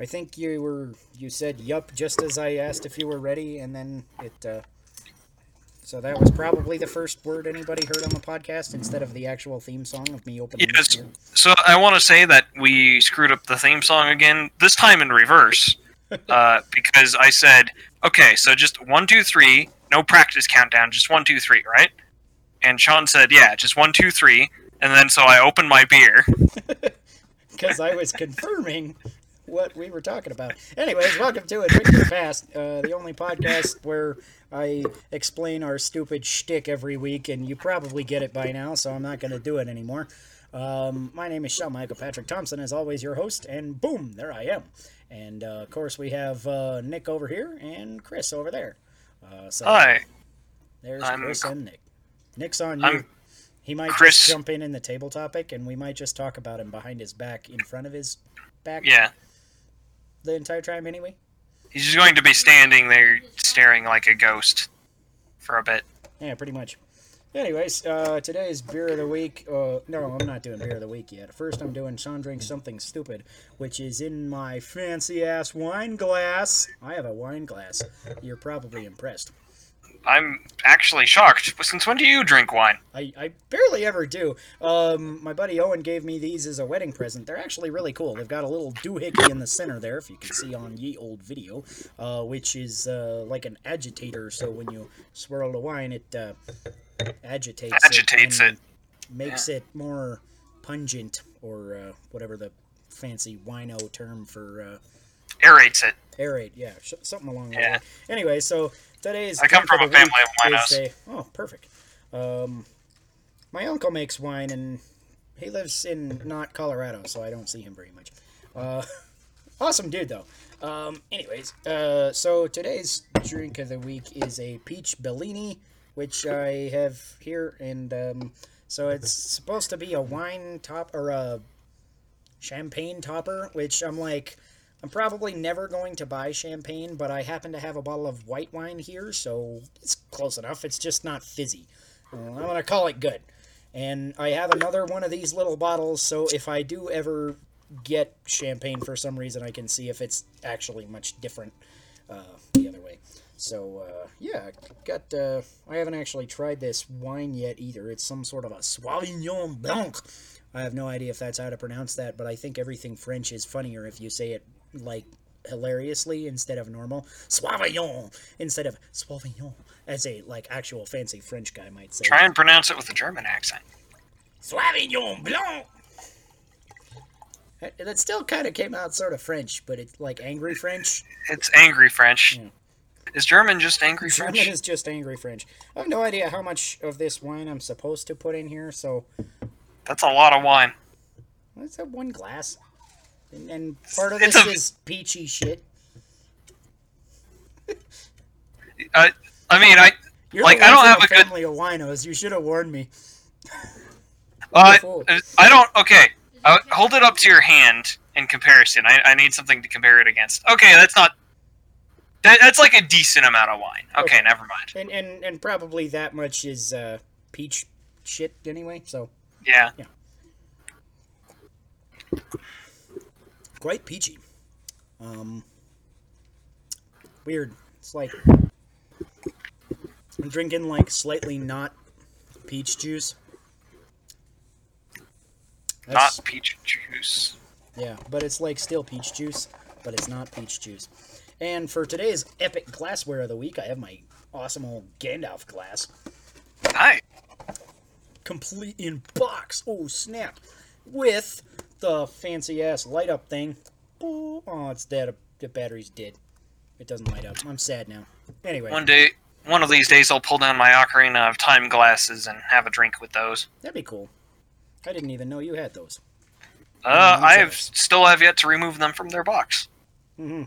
I think you were you said yup just as I asked if you were ready, and then it. Uh, so that was probably the first word anybody heard on the podcast instead of the actual theme song of me opening. Yes. So I want to say that we screwed up the theme song again. This time in reverse, uh, because I said, "Okay, so just one, two, three, no practice countdown, just one, two, three, right?" And Sean said, "Yeah, just one, two, three." And then so I opened my beer. because I was confirming what we were talking about. Anyways, welcome to A Drink to the Past, uh, the only podcast where I explain our stupid shtick every week, and you probably get it by now, so I'm not going to do it anymore. Um, my name is Sean Michael Patrick Thompson, as always, your host, and boom, there I am. And uh, of course, we have uh, Nick over here and Chris over there. Uh, so Hi, there's I'm Chris and Nick. Nick's on you. I'm he might Chris. just jump in in the table topic, and we might just talk about him behind his back, in front of his back, yeah. The entire time anyway. He's just going to be standing there staring like a ghost for a bit. Yeah, pretty much. Anyways, uh, today's beer of the week. Uh, no, I'm not doing beer of the week yet. First, I'm doing Sean drinks something stupid, which is in my fancy ass wine glass. I have a wine glass. You're probably impressed. I'm actually shocked. Since when do you drink wine? I, I barely ever do. Um, my buddy Owen gave me these as a wedding present. They're actually really cool. They've got a little doohickey in the center there, if you can see on ye old video, uh, which is uh, like an agitator. So when you swirl the wine, it uh, agitates, Agitates and it. makes it more pungent, or uh, whatever the fancy wino term for uh, Aerates it. aerate. Yeah, something along that Yeah. way. Anyway, so today's I come from a family of is winos. oh, perfect. Um, my uncle makes wine, and he lives in not Colorado, so I don't see him very much. Uh, awesome dude, though. Um, anyways, uh, so today's drink of the week is a peach Bellini, which I have here, and um, so it's supposed to be a wine top or a champagne topper, which I'm like, I'm probably never going to buy champagne, but I happen to have a bottle of white wine here, so it's close enough. It's just not fizzy. Uh, I'm gonna call it good. And I have another one of these little bottles, so if I do ever get champagne for some reason, I can see if it's actually much different uh, the other way. So uh, yeah, got. Uh, I haven't actually tried this wine yet either. It's some sort of a Sauvignon Blanc. I have no idea if that's how to pronounce that, but I think everything French is funnier if you say it like hilariously instead of normal. Sauvignon instead of Sauvignon, as a like actual fancy French guy might say. Try and pronounce it with a German accent. Sauvignon Blanc. That that still kind of came out sort of French, but it's like angry French. It's angry French. Yeah. Is German just angry German French? is just angry French. I have no idea how much of this wine I'm supposed to put in here, so That's a lot of wine. let's have one glass. And, and part of It's this a- is peachy shit. I, I mean, I, You're Like, I don't have a a good- family of winos. You should have warned me. uh. I don't. Okay, uh, hold it up to your hand in comparison. I, I need something to compare it against. Okay, that's not. That, that's like a decent amount of wine. Okay, Okay. never mind. And and and probably that much is uh, peach shit anyway. So Yeah. Yeah. Quite peachy. Um, weird. It's like I'm drinking like slightly not peach juice. That's, Not peach juice. yeah, but it's like still peach juice, but it's not peach juice. And for today's epic glassware of the week, I have my awesome old Gandalf glass, Hi. complete in box. Oh snap! With the fancy ass light up thing. Oh, it's dead. The battery's dead. It doesn't light up. I'm sad now. Anyway, One day, one of these days, I'll pull down my ocarina of time glasses and have a drink with those. that'd be cool. I didn't even know you had those. Uh, I have still have yet to remove them from their box. Mm hmm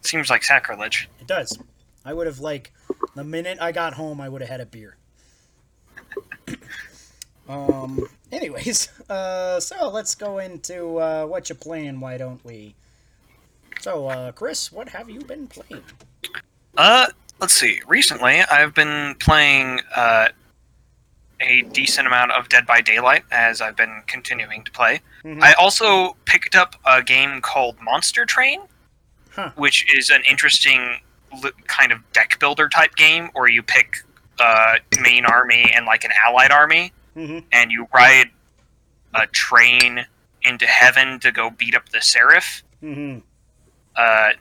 Seems like sacrilege. It does. I would have like the minute I got home, I would have had a beer. um. Anyways, uh, so let's go into uh, what you're playing. Why don't we? So, uh, Chris, what have you been playing? Uh, let's see. Recently, I've been playing uh, a decent amount of Dead by Daylight as I've been continuing to play. Mhm. I also picked up a game called Monster Train, Huh. which is an interesting kind of deck builder type game where you pick uh, main army and like an allied army, Mhm. and you ride a train into heaven to go beat up the Seraph. Mhm. uh,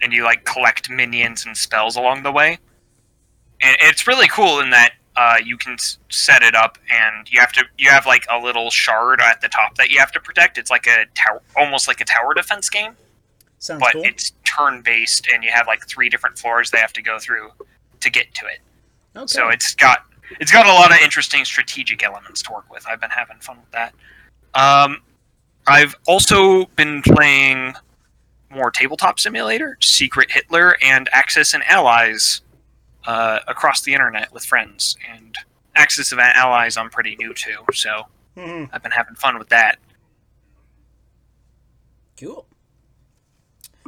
and you like collect minions and spells along the way. And it's really cool in that uh, you can s- set it up, and you have to you have like a little shard at the top that you have to protect. It's like a tower, almost like a tower defense game, Sounds but cool. it's turn based, and you have like three different floors they have to go through to get to it. Okay. So it's got it's got a lot of interesting strategic elements to work with. I've been having fun with that. Um, I've also been playing more tabletop simulator, Secret Hitler, and Axis and Allies uh, across the internet with friends. And Axis and Allies, I'm pretty new to, so Mhm. I've been having fun with that. Cool.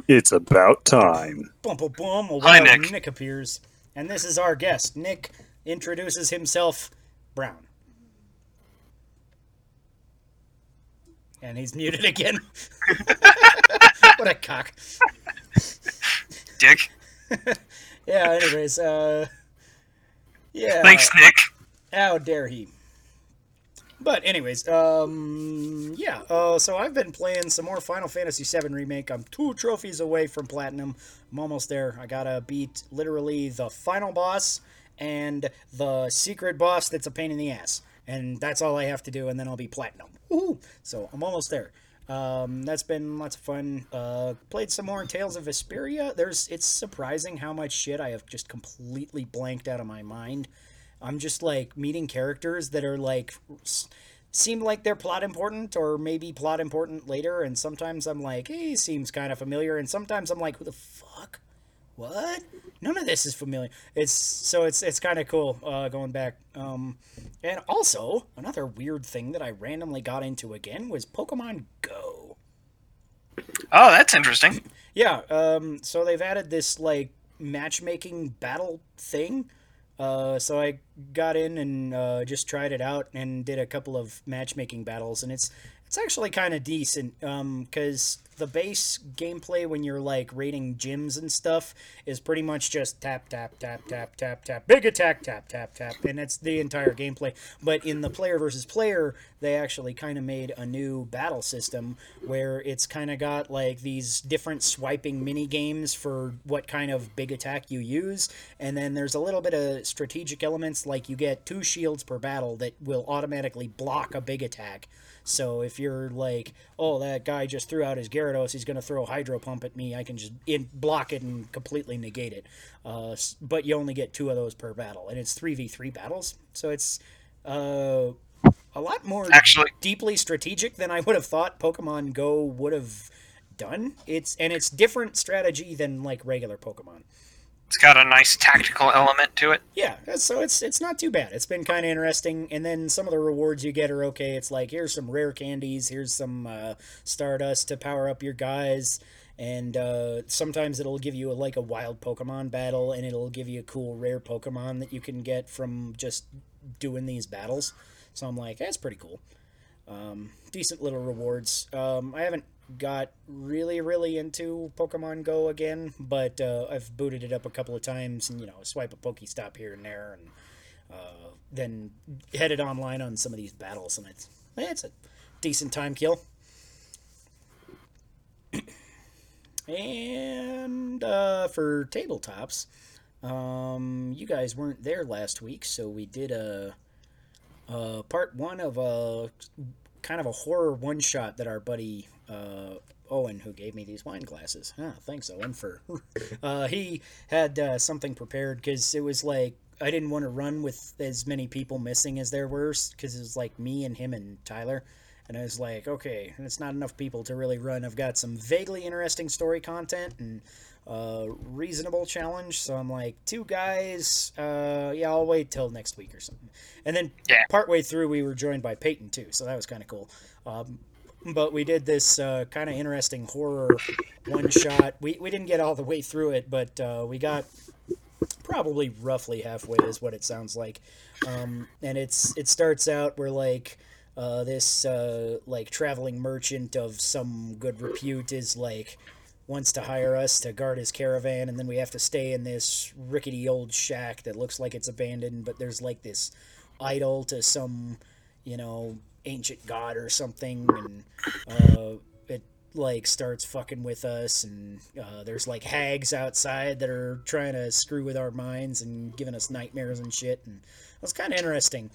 It's about time. Bum, bum, bum. A Hi, wild Nick. Nick appears, and this is our guest. Nick introduces himself, Brown, and he's muted again. what a cock. Dick, Yeah. Anyways, uh, yeah. thanks, Nick. How dare he? But anyways, um, yeah. Uh, so I've been playing some more Final Fantasy VII remake. I'm two trophies away from platinum. I'm almost there. I gotta beat literally the final boss and the secret boss that's a pain in the ass, and that's all I have to do, and then I'll be platinum. So I'm almost there. Um, that's been lots of fun. Uh, played some more Tales of Vesperia. There's it's surprising how much shit I have just completely blanked out of my mind. I'm just like meeting characters that are like seem like they're plot important or maybe plot important later and sometimes I'm like, "Hey, seems kind of familiar." And sometimes I'm like, "Who the fuck? What? None of this is familiar." It's so it's it's kind of cool uh going back. Um and also, another weird thing that I randomly got into again was Pokemon Go. Oh, that's interesting. Yeah, um, so they've added this like matchmaking battle thing. Uh, so I got in and uh, just tried it out and did a couple of matchmaking battles, and it's it's actually kind of decent. Um, because the base gameplay when you're like raiding gyms and stuff is pretty much just tap tap tap tap tap tap big attack tap tap tap, and that's the entire gameplay. But in the player versus player, they actually kind of made a new battle system where it's kind of got like these different swiping mini games for what kind of big attack you use and then there's a little bit of strategic elements like you get two shields per battle that will automatically block a big attack so if you're like oh that guy just threw out his gyarados he's going to throw hydro pump at me i can just in, block it and completely negate it uh, but you only get two of those per battle and it's 3v3 battles so it's uh, a lot more Actually- deeply strategic than I would have thought Pokemon Go would have done. It's and it's different strategy than like regular Pokemon. It's got a nice tactical element to it. Yeah, so it's it's not too bad. It's been kind of interesting. And then some of the rewards you get are okay. It's like here's some rare candies, here's some uh, Stardust to power up your guys, and uh, sometimes it'll give you a, like a wild Pokemon battle, and it'll give you a cool rare Pokemon that you can get from just doing these battles. So I'm like, that's pretty cool. Um, decent little rewards. Um, I haven't got really, really into Pokemon Go again, but uh, I've booted it up a couple of times and, you know, swipe a Pokestop here and there and uh, then headed online on some of these battles, and it's, it's a decent time kill. and uh, for tabletops, um, you guys weren't there last week, so we did a, a part one of a kind of a horror one shot that our buddy uh, Owen, who gave me these wine glasses, ah, thanks Owen for, uh, he had uh, something prepared because it was like I didn't want to run with as many people missing as there were because it was like me and him and Tyler. And I was like, okay, it's not enough people to really run. I've got some vaguely interesting story content and uh, reasonable challenge. So I'm like, two guys, uh, yeah, I'll wait till next week or something. And then Yeah. partway through, we were joined by Peyton too, so that was kind of cool. Um, but we did this uh, kind of interesting horror one shot. We, we didn't get all the way through it, but uh, we got probably roughly halfway is what it sounds like. Um, and it's it starts out where like uh, this uh, like traveling merchant of some good repute is like wants to hire us to guard his caravan, and then we have to stay in this rickety old shack that looks like it's abandoned, but there's like this idol to some you know ancient god or something, and uh, it like starts fucking with us, and uh, there's like hags outside that are trying to screw with our minds and giving us nightmares and shit, and was kind of interesting.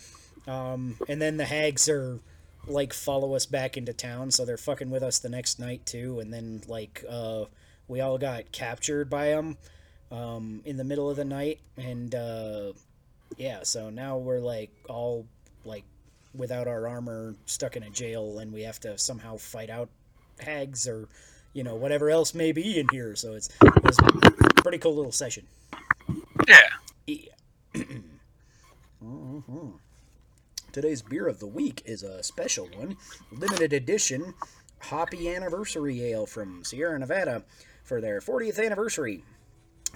Um, and then the hags are like follow us back into town, so they're fucking with us the next night too. And then like uh, we all got captured by them um, in the middle of the night, and uh, yeah, so now we're like all like without our armor, stuck in a jail, and we have to somehow fight out hags or you know whatever else may be in here. So it's, it's a pretty cool little session. Yeah. Yeah. Mhm. Today's beer of the week is a special one, limited edition Hoppy Anniversary Ale from Sierra Nevada for their 40th anniversary.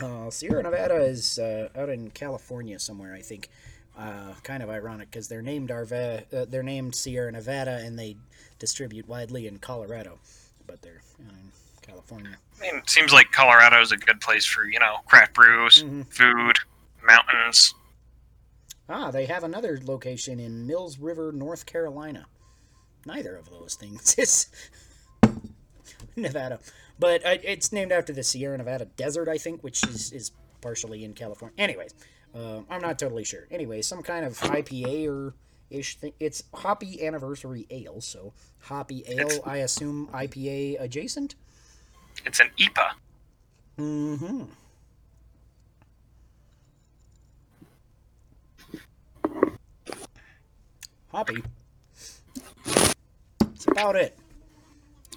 Uh, Sierra Nevada is uh, out in California somewhere, I think. Uh, kind of ironic because they're named Arva- uh, they're named Sierra Nevada and they distribute widely in Colorado, but they're in California. I mean, it seems like Colorado is a good place for, you know, craft brews, Mhm. food, mountains. Ah, they have another location in Mills River, North Carolina. Neither of those things is Nevada, but uh, it's named after the Sierra Nevada desert, I think, which is is partially in California. Anyways, uh, I'm not totally sure. Anyway, some kind of IPA or ish thing. It's Hoppy Anniversary Ale, so Hoppy Ale, It's- I assume IPA adjacent. It's an IPA. Mm-hmm. Hoppy. That's about it.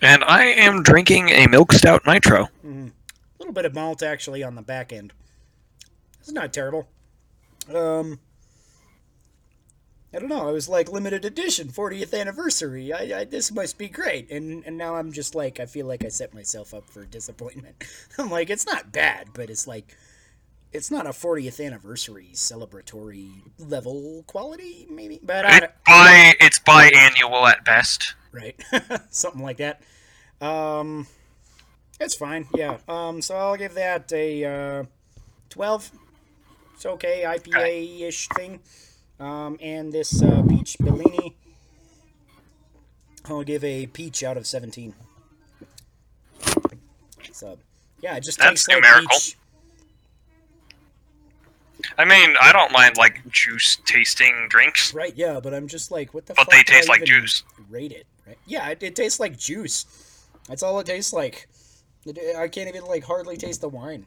And I am drinking a Milk Stout Nitro. A little bit of malt actually on the back end. It's not terrible. Um, I don't know. I was like limited edition, 40th anniversary. I, I this must be great. And and now I'm just like I feel like I set myself up for disappointment. I'm like it's not bad, but it's like it's not a 40th anniversary celebratory level quality maybe. But I It don't, bi, it's biannual at best. right. Something like that. Um it's fine yeah. Um so i'll give that a uh 12 it's okay ipa-ish thing. Um and this uh, peach bellini i'll give a peach out of 17 so yeah it just That's tastes like numerical. peach I mean, I don't mind like juice tasting drinks, right yeah but i'm just like what the but fuck they taste like juice. rate it right yeah it, it tastes like juice that's all it tastes like i can't even like hardly taste the wine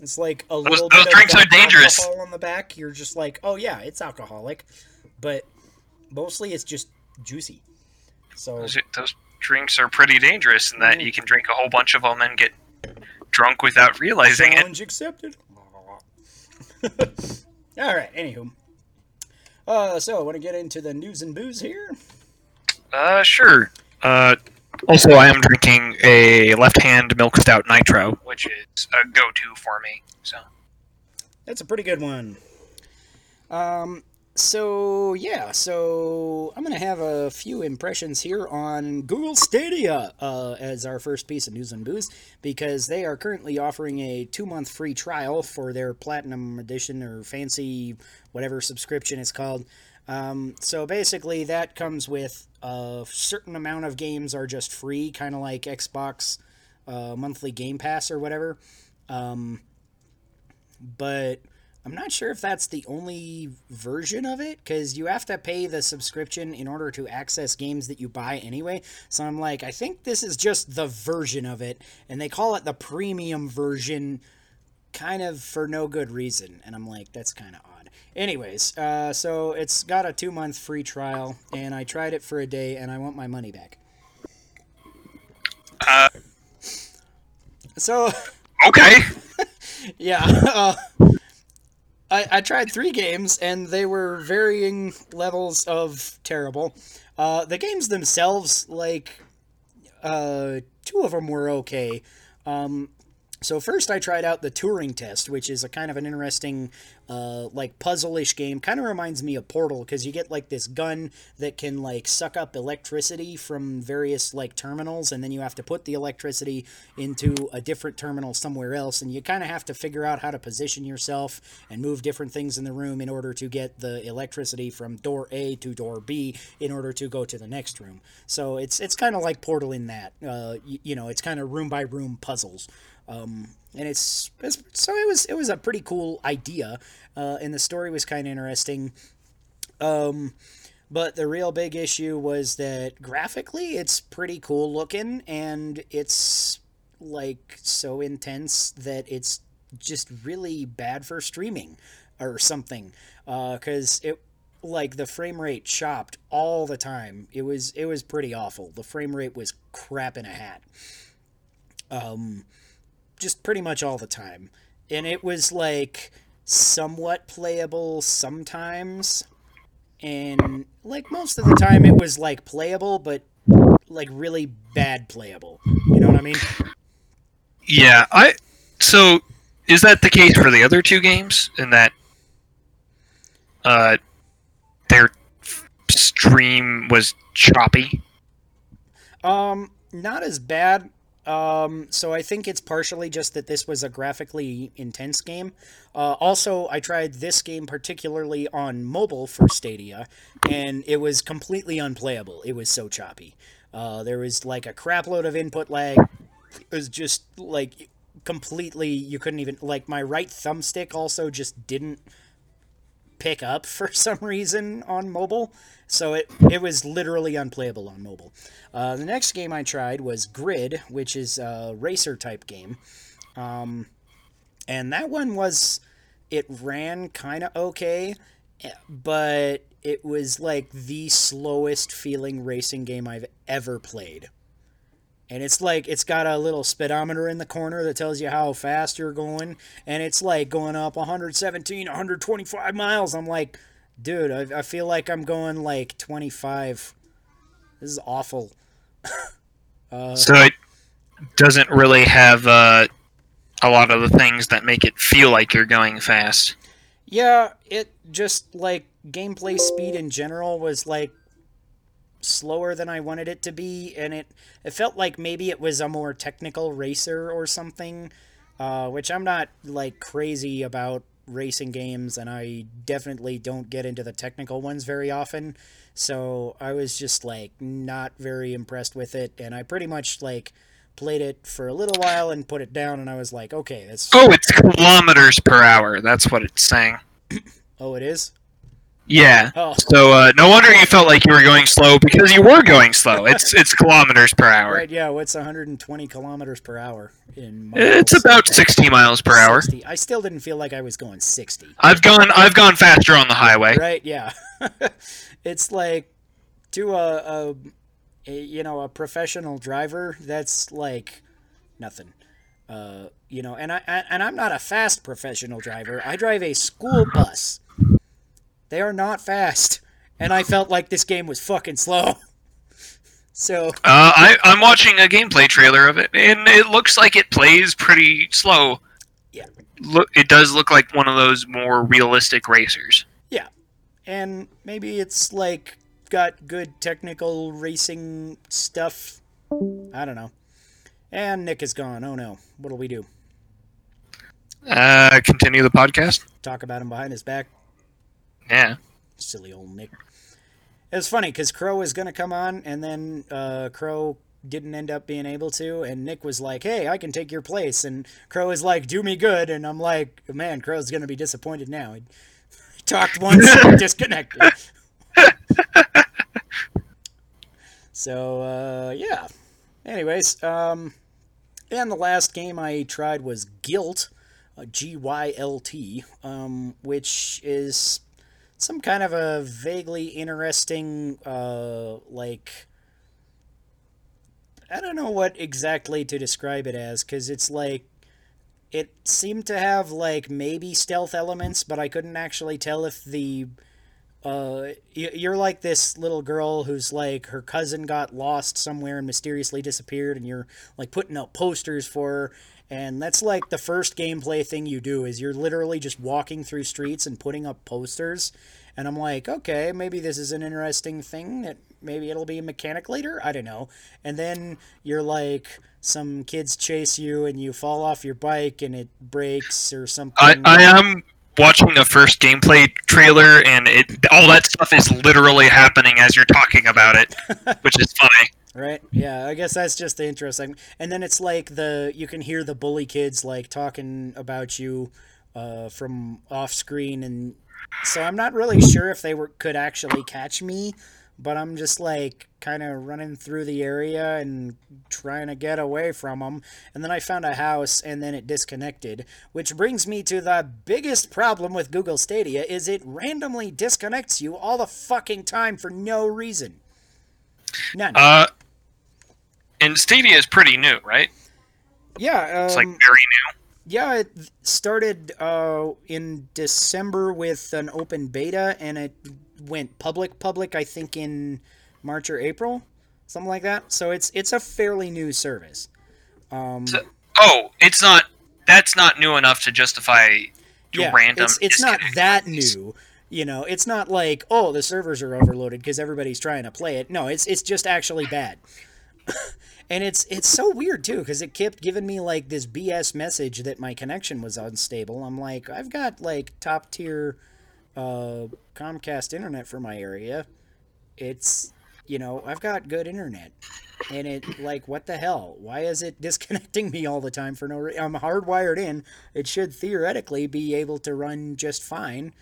it's like a little those bit drinks of are dangerous. alcohol on the back you're just like oh yeah it's alcoholic but mostly it's just juicy so Those, those drinks are pretty dangerous in that Mhm. you can drink a whole bunch of them and get drunk without realizing it. challenge accepted all right anywho uh so I want to get into the news and booze here Uh, sure. Uh, also, I am drinking a left-hand milk stout nitro, which is a go-to for me. So, That's a pretty good one. Um, so yeah, so I'm gonna have a few impressions here on Google Stadia uh, as our first piece of news and booze because they are currently offering a two-month free trial for their Platinum Edition or Fancy whatever subscription it's called. Um, so basically, that comes with a certain amount of games are just free, kind of like Xbox uh, monthly Game Pass or whatever. Um, but I'm not sure if that's the only version of it because you have to pay the subscription in order to access games that you buy anyway. So I'm like, I think this is just the version of it, and they call it the premium version kind of for no good reason. And I'm like, that's kind of odd. Anyways, uh, so it's got a two month free trial, and I tried it for a day, and I want my money back. uh, So. okay. Yeah. Uh, I, I tried three games, and they were varying levels of terrible. Uh, the games themselves, like, uh, two of them were okay. Um, So first, I tried out the Turing Test, which is a kind of an interesting, uh, like puzzle-ish game. Kind of reminds me of Portal because you get like this gun that can like suck up electricity from various like terminals, and then you have to put the electricity into a different terminal somewhere else, and you kind of have to figure out how to position yourself and move different things in the room in order to get the electricity from door A to door B in order to go to the next room. So it's it's kind of like Portal in that, uh, you, you know, it's kind of room by room puzzles. Um, and it's, it's so it was it was a pretty cool idea, uh, and the story was kind of interesting. Um, but the real big issue was that graphically it's pretty cool looking, and it's like so intense that it's just really bad for streaming or something. Because it like the frame rate chopped all the time. It was it was pretty awful. The frame rate was crap in a hat. Um just pretty much all the time. And it was like somewhat playable sometimes. And like most of the time it was like playable, but like really bad playable. You know what I mean? Yeah, I. So, is that the case for the other two games? In that, uh, their stream was choppy. Um, not as bad. Um, so I think it's partially just that this was a graphically intense game. Uh, also, I tried this game particularly on mobile for Stadia, and it was completely unplayable. It was so choppy. Uh, there was like a crapload of input lag. It was just like completely. You couldn't even like my right thumbstick also just didn't pick up for some reason on mobile. So it it was literally unplayable on mobile. Uh, the next game I tried was Grid, which is a racer type game, um, and that one was it ran kind of okay, eh, but it was like the slowest feeling racing game I've ever played. And it's like it's got a little speedometer in the corner that tells you how fast you're going, and it's like going up 117, 125 miles. I'm like, dude, I, I feel like I'm going like 25. This is awful. uh, So it doesn't really have uh, a lot of the things that make it feel like you're going fast. yeah, it just like gameplay speed in general was like slower than I wanted it to be, and it it felt like maybe it was a more technical racer or something, uh, which I'm not like crazy about racing games, and I definitely don't get into the technical ones very often. So I was just like not very impressed with it, and I pretty much like played it for a little while and put it down, and I was like, okay, that's Oh, it's kilometers per hour. That's what it's saying. oh, it is. Yeah. Oh, So uh, no wonder you felt like you were going slow because you were going slow. It's it's kilometers per hour. right, yeah. What's 120 kilometers per hour in? It's about 60 miles per hour. I still didn't feel like I was going 60. I've gone I've gone faster on the highway. Right? Yeah. it's like to a, a, a you know a professional driver. That's like nothing. Uh, you know, and I, I and I'm not a fast professional driver. I drive a school bus. They are not fast, and I felt like this game was fucking slow. So Uh, I I'm watching a gameplay trailer of it, and it looks like it plays pretty slow. Yeah. Look, it does look like one of those more realistic racers. Yeah, and maybe it's like got good technical racing stuff. I don't know. And Nick is gone. Oh no. What'll we do? Uh, continue the podcast. Talk about him behind his back? Yeah. Silly old Nick. It was funny because Crow was gonna come on, and then uh, Crow didn't end up being able to, and Nick was like, "Hey, I can take your place," and Crow is like, "Do me good," and I'm like, "Man, Crow's gonna be disappointed now." He, he talked once, disconnected. so uh, yeah. Anyways, um, and the last game I tried was GYLT, uh, G Y L T, um, which is some kind of a vaguely interesting, uh, like. I don't know what exactly to describe it as, because it's like. It seemed to have, like, maybe stealth elements, but I couldn't actually tell if the. Uh, you're like this little girl who's like her cousin got lost somewhere and mysteriously disappeared, and you're like putting out posters for her, And that's like the first gameplay thing you do is you're literally just walking through streets and putting up posters. And I'm like, okay, maybe this is an interesting thing that maybe it'll be a mechanic later. I don't know. And then you're like, some kids chase you and you fall off your bike and it breaks or something. I, I am watching the first gameplay trailer, and it all that stuff is literally happening as you're talking about it, which is funny. Right? Yeah, I guess that's just the interesting. And then it's like the you can hear the bully kids like talking about you uh, from off screen, and so I'm not really sure if they were could actually catch me, but I'm just like kind of running through the area and trying to get away from them. And then I found a house, and then it disconnected, which brings me to the biggest problem with Google Stadia is it randomly disconnects you all the fucking time for no reason. None. Uh, and Stadia is pretty new, right? Yeah, um, It's like very new. yeah, it started uh, in December with an open beta, and it went public public I think in March or April, something like that. So it's it's a fairly new service. Um, So- Oh, it's not. That's not new enough to justify yeah, random. it's it's not that new. You know, it's not like oh the servers are overloaded because everybody's trying to play it. No, it's it's just actually bad. and it's it's so weird too because it kept giving me like this BS message that my connection was unstable. I'm like, I've got like top tier uh, Comcast internet for my area. It's you know I've got good internet, and it like what the hell? Why is it disconnecting me all the time for no reason? I'm hardwired in. It should theoretically be able to run just fine,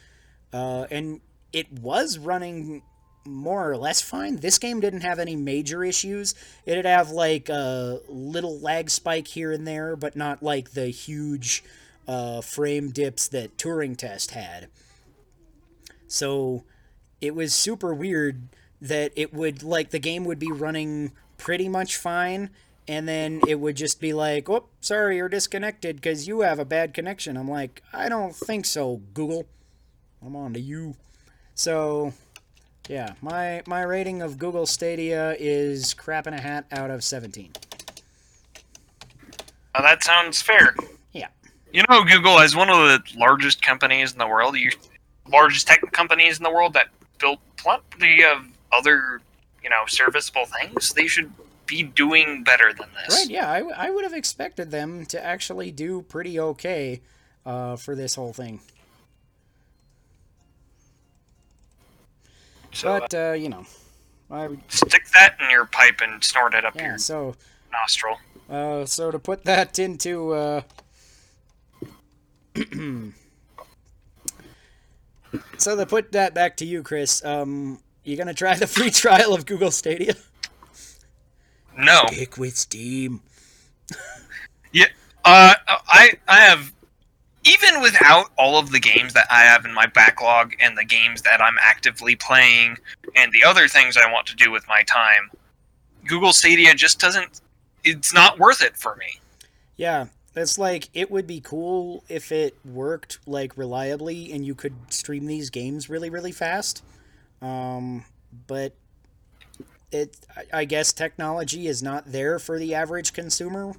uh, and it was running more or less fine. This game didn't have any major issues. It'd have like a little lag spike here and there, but not like the huge uh, frame dips that Turing Test had. So it was super weird that it would like the game would be running pretty much fine and then it would just be like, "Oh, sorry, you're disconnected because you have a bad connection." I'm like, "I don't think so, Google. I'm on to you." So, yeah, my my rating of Google Stadia is crap in a hat out of 17. Oh, that sounds fair. Yeah. You know, Google is one of the largest companies in the world. You, largest tech companies in the world that build plenty of other, you know, serviceable things. They should be doing better than this. Right, yeah, I, w- I would have expected them to actually do pretty okay uh, for this whole thing. So uh, But, uh, you know, I, would... stick that in your pipe and snort it up yeah, your so nostril. Uh, so to put that into uh, so to put that back to you, Chris. Um, you gonna try the free trial of Google Stadia? No. Pick with Steam. Yeah. Uh, I I have even without all of the games that I have in my backlog and the games that I'm actively playing and the other things I want to do with my time, Google Stadia just doesn't. It's not worth it for me. Yeah, it's like it would be cool if it worked like reliably and you could stream these games really really fast. Um, but it I- guess technology is not there for the average consumer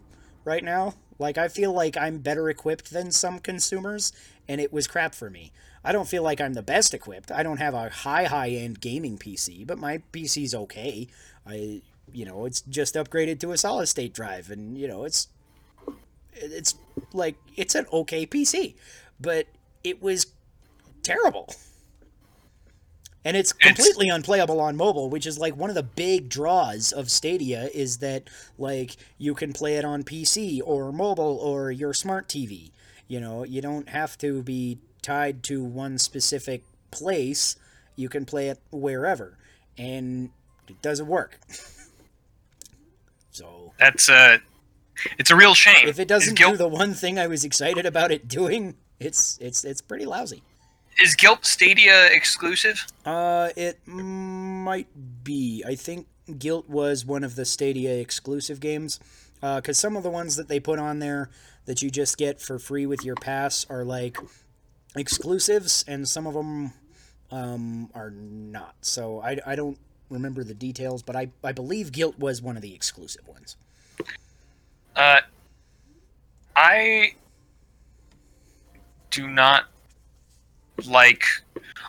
right now. Like I feel like I'm better equipped than some consumers and it was crap for me. I don't feel like I'm the best equipped. I don't have a high high end gaming PC, but my PC's okay. I you know, it's just upgraded to a solid state drive and you know, it's it's like it's an okay PC, but it was terrible. And it's completely unplayable on mobile, which is like one of the big draws of Stadia is that like you can play it on PC or mobile or your smart TV. You know, you don't have to be tied to one specific place. You can play it wherever, and it doesn't work. so That's uh it's a real shame. if it doesn't do the one thing I was excited about it doing, it's it's it's pretty lousy. Is GYLT Stadia exclusive? Uh, it might be. I think GYLT was one of the Stadia exclusive games. Because some of the ones that they put on there that you just get for free with your pass are like exclusives, and some of them um, are not. So I, I don't remember the details, but I, I believe GYLT was one of the exclusive ones. Uh, I do not like.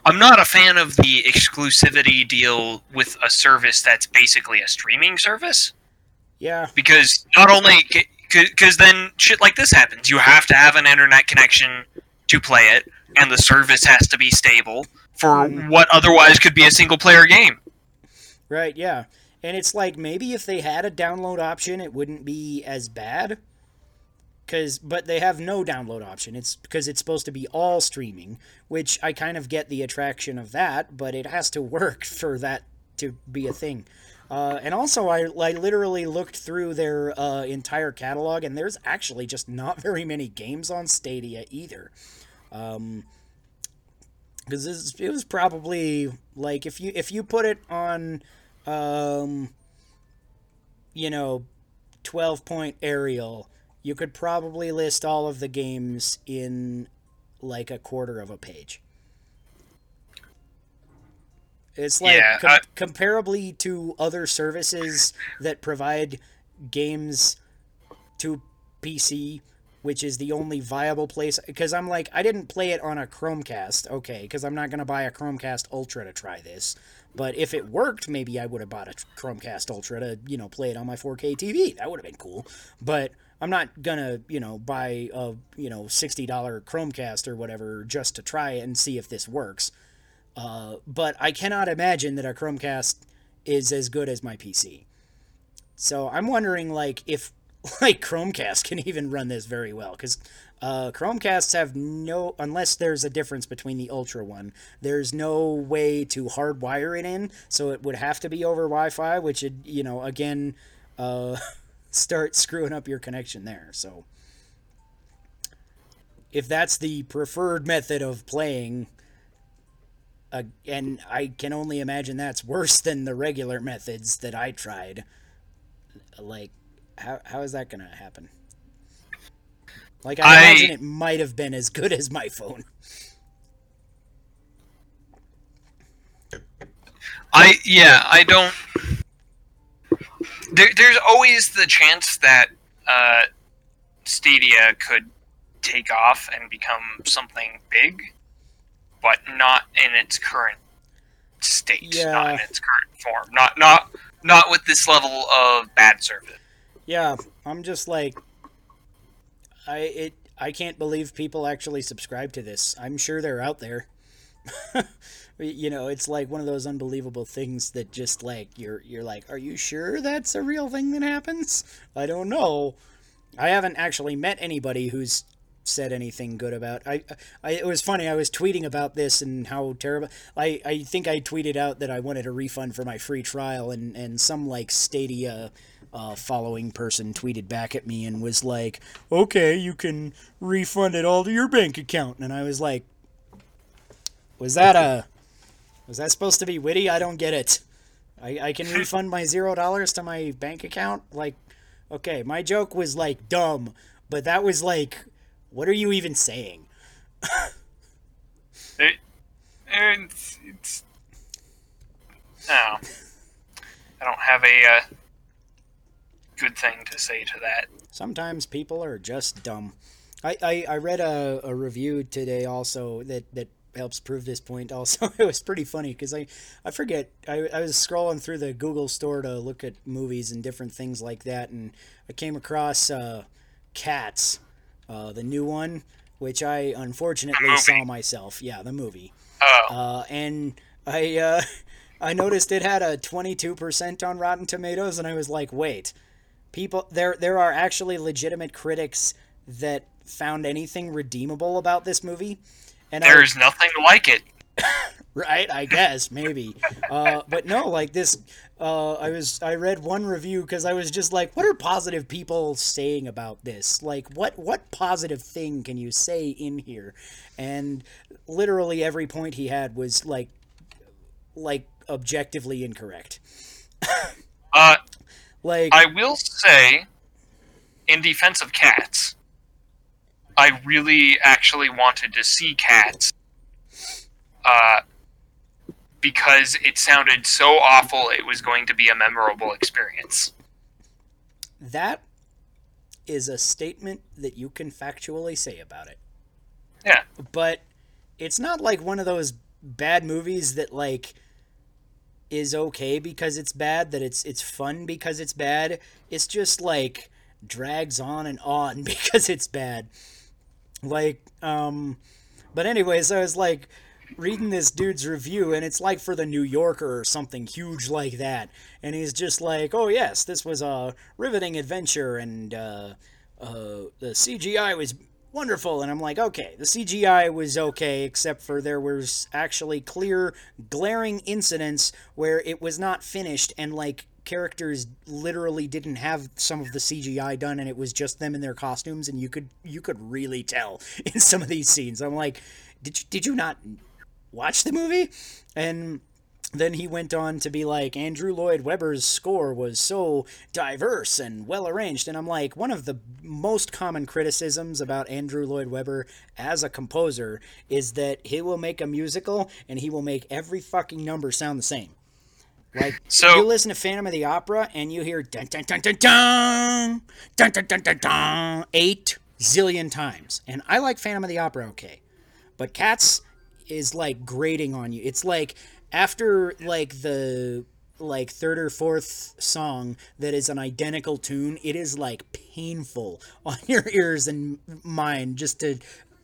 I'm not a fan of the exclusivity deal with a service that's basically a streaming service Yeah, because not only because then shit like this happens. You have to have an internet connection to play it, and the service has to be stable for what otherwise could be a single player game. right, yeah. And it's like maybe if they had a download option, it wouldn't be as bad. Cause, but they have no download option. It's because it's supposed to be all streaming, which I kind of get the attraction of that, but it has to work for that to be a thing. Uh, and also, I, I literally looked through their uh, entire catalog, and there's actually just not very many games on Stadia either. Um, because it was probably like if you if you put it on, um, you know, twelve point Arial, you could probably list all of the games in like a quarter of a page. It's like Yeah, com- I- comparably to other services that provide games to PC, which is the only viable place. Because I'm like, I didn't play it on a Chromecast, okay, because I'm not going to buy a Chromecast Ultra to try this. But if it worked, maybe I would have bought a Chromecast Ultra to, you know, play it on my 4K TV. That would have been cool. But I'm not gonna, you know, buy a, you know, $60 Chromecast or whatever just to try it and see if this works. Uh, but I cannot imagine that a Chromecast is as good as my PC. So I'm wondering, like, if like Chromecast can even run this very well, because uh, Chromecasts have no, unless there's a difference between the Ultra one, there's no way to hardwire it in, so it would have to be over Wi-Fi, which would, you know, again, uh, start screwing up your connection there. So if that's the preferred method of playing, uh, and I can only imagine that's worse than the regular methods that I tried. Like, how how is that gonna happen? Like, I, I- imagine it might have been as good as my phone. I yeah, I don't. There, there's always the chance that uh, Stadia could take off and become something big, but not in its current state, not in its current form, not not not with this level of bad service. Yeah, I'm just like, I it I can't believe people actually subscribe to this. I'm sure they're out there. you know, it's like one of those unbelievable things that just like you're you're like, are you sure that's a real thing that happens? I don't know. I haven't actually met anybody who's said anything good about. I, I it was funny. I was tweeting about this and how terrible. I I think I tweeted out that I wanted a refund for my free trial, and and some like Stadia. Uh, following person tweeted back at me and was like, "Okay, you can refund it all to your bank account." And I was like, "Was that a was that supposed to be witty? I don't get it. I, I can refund my zero dollars to my bank account. Like, okay, my joke was like dumb, but that was like, what are you even saying? It, it's, it's no, I don't have a uh, good thing to say to that. Sometimes people are just dumb. I, I, I read a, a review today also that, that helps prove this point also. it was pretty funny because I, I forget, I, I was scrolling through the Google store to look at movies and different things like that, and I came across uh, Cats, uh, the new one, which I unfortunately saw myself. Yeah, the movie. Oh, Uh, and I uh, I noticed it had a 22% on Rotten Tomatoes, and I was like, wait, people there there are actually legitimate critics that found anything redeemable about this movie. And I, there's nothing like it. right, I guess maybe, uh, but no, like this. Uh, I was I read one review because I was just like, what are positive people saying about this? Like, what what positive thing can you say in here? And literally every point he had was like, like objectively incorrect. Uh, Like, I will say, in defense of cats, I really actually wanted to see cats. Uh, because it sounded so awful, it was going to be a memorable experience. that is a statement that you can factually say about it. Yeah. But it's not like one of those bad movies that like is okay because it's bad, that it's it's fun because it's bad. It's just like drags on and on because it's bad. Like um but anyways, I was like reading this dude's review and it's like for the New Yorker or something huge like that. And he's just like, "Oh yes, this was a riveting adventure and uh uh the CGI was wonderful." And I'm like, "Okay, the CGI was okay except for there was actually clear glaring incidents where it was not finished and like characters literally didn't have some of the CGI done and it was just them in their costumes and you could you could really tell in some of these scenes. I'm like, did you, did you not watch the movie? And then he went on to be like Andrew Lloyd Webber's score was so diverse and well arranged and I'm like one of the most common criticisms about Andrew Lloyd Webber as a composer is that he will make a musical and he will make every fucking number sound the same. Like So- you listen to Phantom of the Opera and you hear dun dun dun dun dun dun dun dun dun dun eight zillion times. And I like Phantom of the Opera okay. But Cats is like grating on you. It's like after like the like third or fourth song that is an identical tune, it is like painful on your ears and mind just to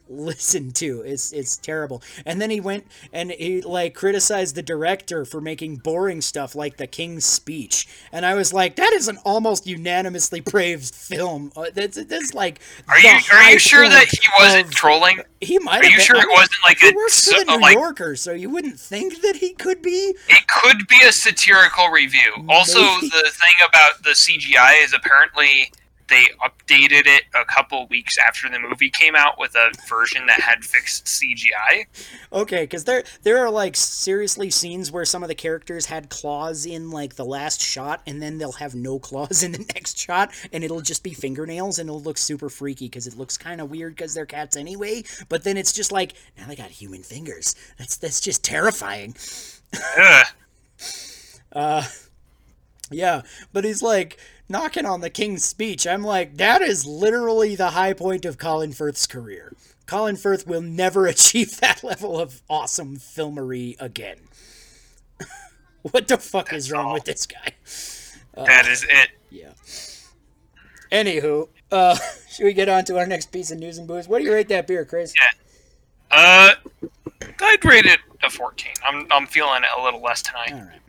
listen to. It's it's terrible. And then he went and he like criticized the director for making boring stuff like the King's Speech. And I was like, that is an almost unanimously praised film. Uh, that's that's like Are you are you sure that he wasn't of- trolling? he might. Are have you been- sure I it wasn't like he a works for the New like- Yorker, so you wouldn't think that he could be. It could be a satirical review. Also, the thing about the CGI is apparently they updated it a couple weeks after the movie came out with a version that had fixed CGI. Okay, because there there are like seriously scenes where some of the characters had claws in like the last shot, and then they'll have no claws in the next shot, and it'll just be fingernails, and it'll look super freaky because it looks kind of weird because they're cats anyway. But then it's just like now they got human fingers. That's that's just terrifying. Ugh. Uh, yeah, but he's like knocking on the king's speech. I'm like, that is literally the high point of Colin Firth's career. Colin Firth will never achieve that level of awesome filmery again. what the fuck is wrong with this guy? that is it. Yeah. Anywho, uh, should we get on to our next piece of news and booze? What do you rate that beer, Chris? Yeah. Uh, I'd rate it a 14. I'm, I'm feeling it a little less tonight. All right.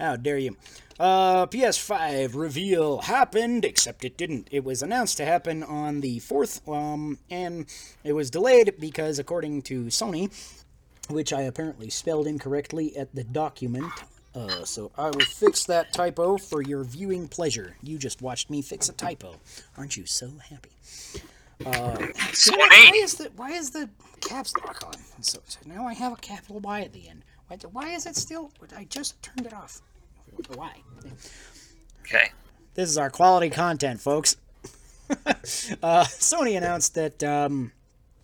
How dare you? Uh, PS5 reveal happened, except it didn't. It was announced to happen on the 4th, um, and it was delayed because, according to Sony, which I apparently spelled incorrectly at the document, uh, so I will fix that typo for your viewing pleasure. You just watched me fix a typo. Aren't you so happy? Uh, damn it, why is the why is the caps lock on? So, so now I have a capital Y at the end. Why, why is it still? I just turned it off. Why? Okay. This is our quality content, folks. uh, Sony announced that um,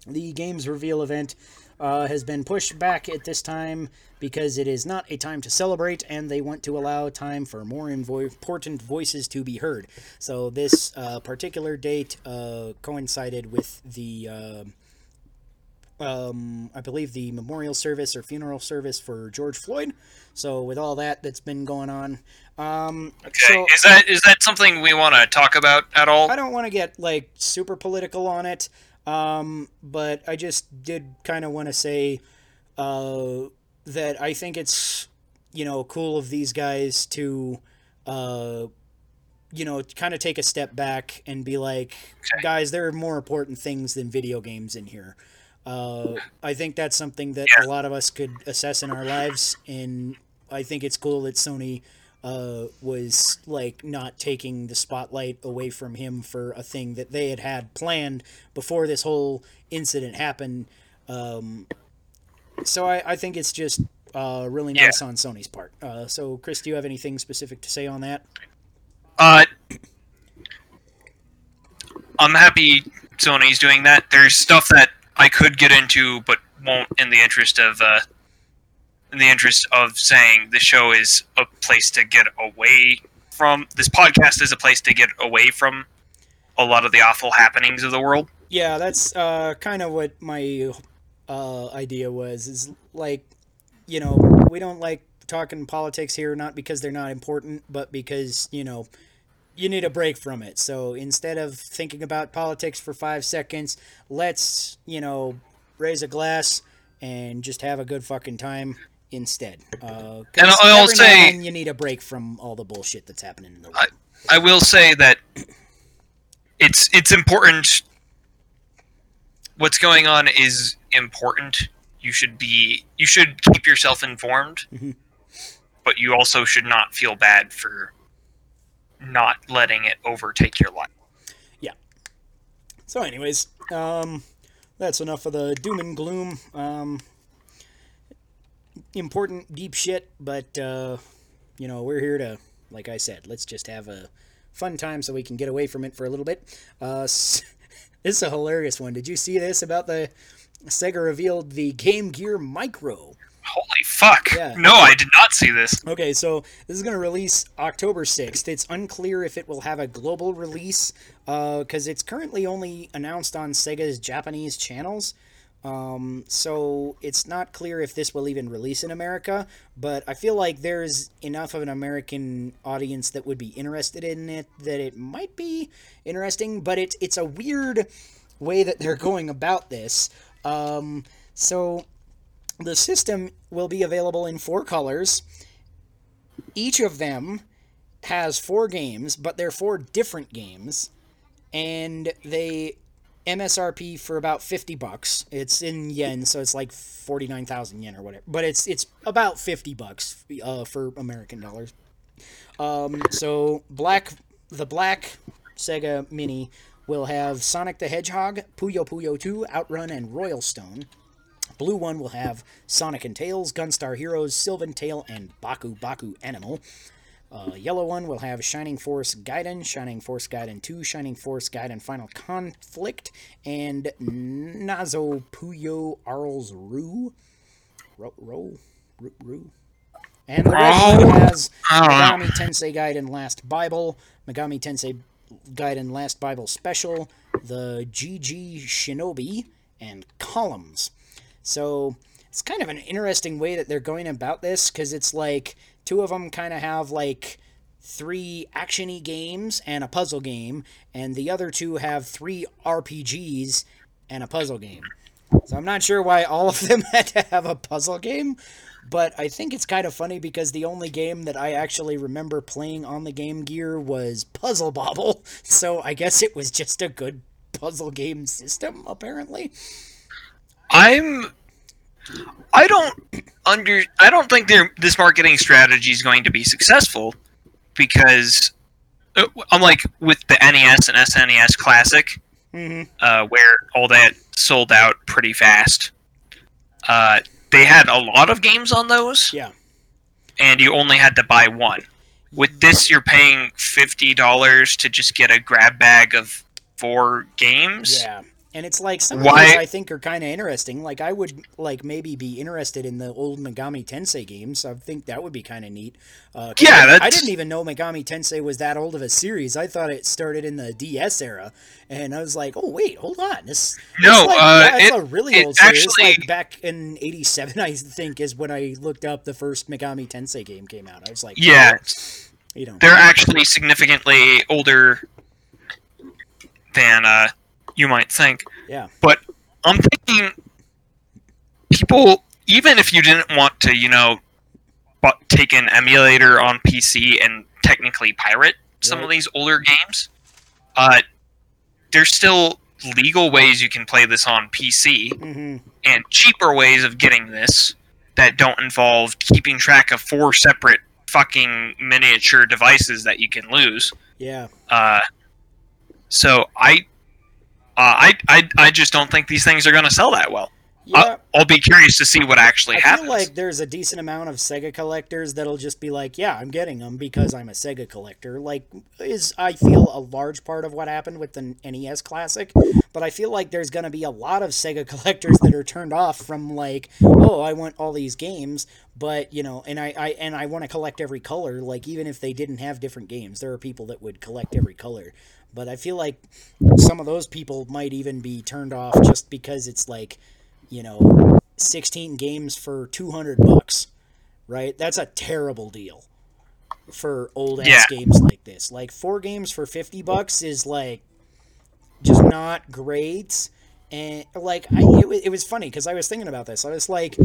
the games reveal event uh, has been pushed back at this time because it is not a time to celebrate and they want to allow time for more invo- important voices to be heard. So, this uh, particular date uh, coincided with the. Um, I believe the memorial service or funeral service for George Floyd. So with all that that's been going on, um, Okay. so is that is that something we want to talk about at all? I don't want to get like super political on it, um, but I just did kind of want to say uh, that I think it's you know cool of these guys to uh, you know kind of take a step back and be like, Okay. guys, there are more important things than video games in here. Uh, I think that's something that Yeah. a lot of us could assess in our lives, and I think it's cool that Sony uh, was like not taking the spotlight away from him for a thing that they had had planned before this whole incident happened. Um, so I, I think it's just uh, really Yeah. nice on Sony's part. Uh, so Chris, do you have anything specific to say on that? Uh, I'm happy Sony's doing that. There's stuff that I could get into, but won't in the interest of uh, in the interest of saying the show is a place to get away from. This podcast is a place to get away from a lot of the awful happenings of the world. Yeah, that's uh, kind of what my uh, idea was. Is like, you know, we don't like talking politics here, not because they're not important, but because you know, you need a break from it. So instead of thinking about politics for five seconds, let's you know, raise a glass and just have a good fucking time instead. Uh, And I'll say- and you need a break from all the bullshit that's happening in the world. I will say that it's it's important. What's going on is important. You should be you should keep yourself informed, Mhm. but you also should not feel bad for not letting it overtake your life. Yeah. So, anyways, um, that's enough of the doom and gloom. Um, important, deep shit, but uh, you know we're here to, like I said, let's just have a fun time so we can get away from it for a little bit. Uh, this is a hilarious one. Did you see this about the Sega revealed the Game Gear Micro? Holy fuck! Yeah. No, I did not see this. Okay, so this is going to release October 6th. It's unclear if it will have a global release because it's currently only announced on Sega's Japanese channels. Um, so it's not clear if this will even release in America, but I feel like there's enough of an American audience that would be interested in it that it might be interesting, but it's it's a weird way that they're going about this. Um, so the system will be available in four colors. Each of them has four games, but they're four different games, and they MSRP for about fifty bucks. It's in yen, so it's like forty nine thousand yen or whatever. But it's it's about fifty bucks uh, for American dollars. Um, so black, the black Sega Mini will have Sonic the Hedgehog, Puyo Puyo 2, Outrun, and Royal Stone. Blue one will have Sonic and Tails, Gunstar Heroes, Sylvan Tale, and Baku Baku Animal. Uh, yellow one will have Shining Force Gaiden, Shining Force Gaiden 2, Shining Force Gaiden Final Conflict, and Nazo Puyo Arls Ru. Ro, Ro, Ru, Ru. And the red one has I don't know. Megami Tensei Gaiden Last Bible, Megami Tensei Gaiden Last Bible Special, the GG Shinobi, and Columns. So it's kind of an interesting way that they're going about this because it's like two of them kind of have like three actiony games and a puzzle game, and the other two have three RPGs and a puzzle game. So I'm not sure why all of them had to have a puzzle game, but I think it's kind of funny because the only game that I actually remember playing on the Game Gear was Puzzle Bobble. So I guess it was just a good puzzle game system, apparently. I'm. I don't under. I don't think this marketing strategy is going to be successful because, uh, unlike with the NES and SNES Classic, Mm-hmm. uh, where all that sold out pretty fast, uh, they had a lot of games on those, Yeah. and you only had to buy one. With this, you're paying fifty dollars to just get a grab bag of four games. Yeah. And it's like some Why- of those I think are kind of interesting. Like I would like maybe be interested in the old Megami Tensei games. I think that would be kind of neat. Uh, Yeah, I, I didn't even know Megami Tensei was that old of a series. I thought it started in the DS era, and I was like, oh wait, hold on, this. No, like, uh, yeah, it's it- a really it old series. Actually- like back in '87, I think, is when I looked up the first Megami Tensei game came out. I was like, Yeah, you know, they're actually significantly older than uh, you might think. yeah, But I'm thinking people, even if you didn't want to, you know, take an emulator on PC and technically pirate some of these older games, uh, there's still legal ways you can play this on PC hmm and cheaper ways of getting this that don't involve keeping track of four separate fucking miniature devices that you can lose. yeah. Uh, so I, Uh, I, I, I just don't think these things are going to sell that well. Yeah, I'll be curious to see what actually I happens. I feel like there's a decent amount of Sega collectors that'll just be like, yeah, I'm getting them because I'm a Sega collector. Like, is I feel a large part of what happened with the NES Classic, but I feel like there's gonna be a lot of Sega collectors that are turned off from like, oh, I want all these games, but you know, and I, I and I want to collect every color. Like, even if they didn't have different games, there are people that would collect every color. But I feel like some of those people might even be turned off just because it's like you know, 16 games for 200 bucks, right? That's a terrible deal for old ass Yeah. games like this. Like four games for 50 bucks is like just not great. And like I it, it was funny cuz I was thinking about this. I was like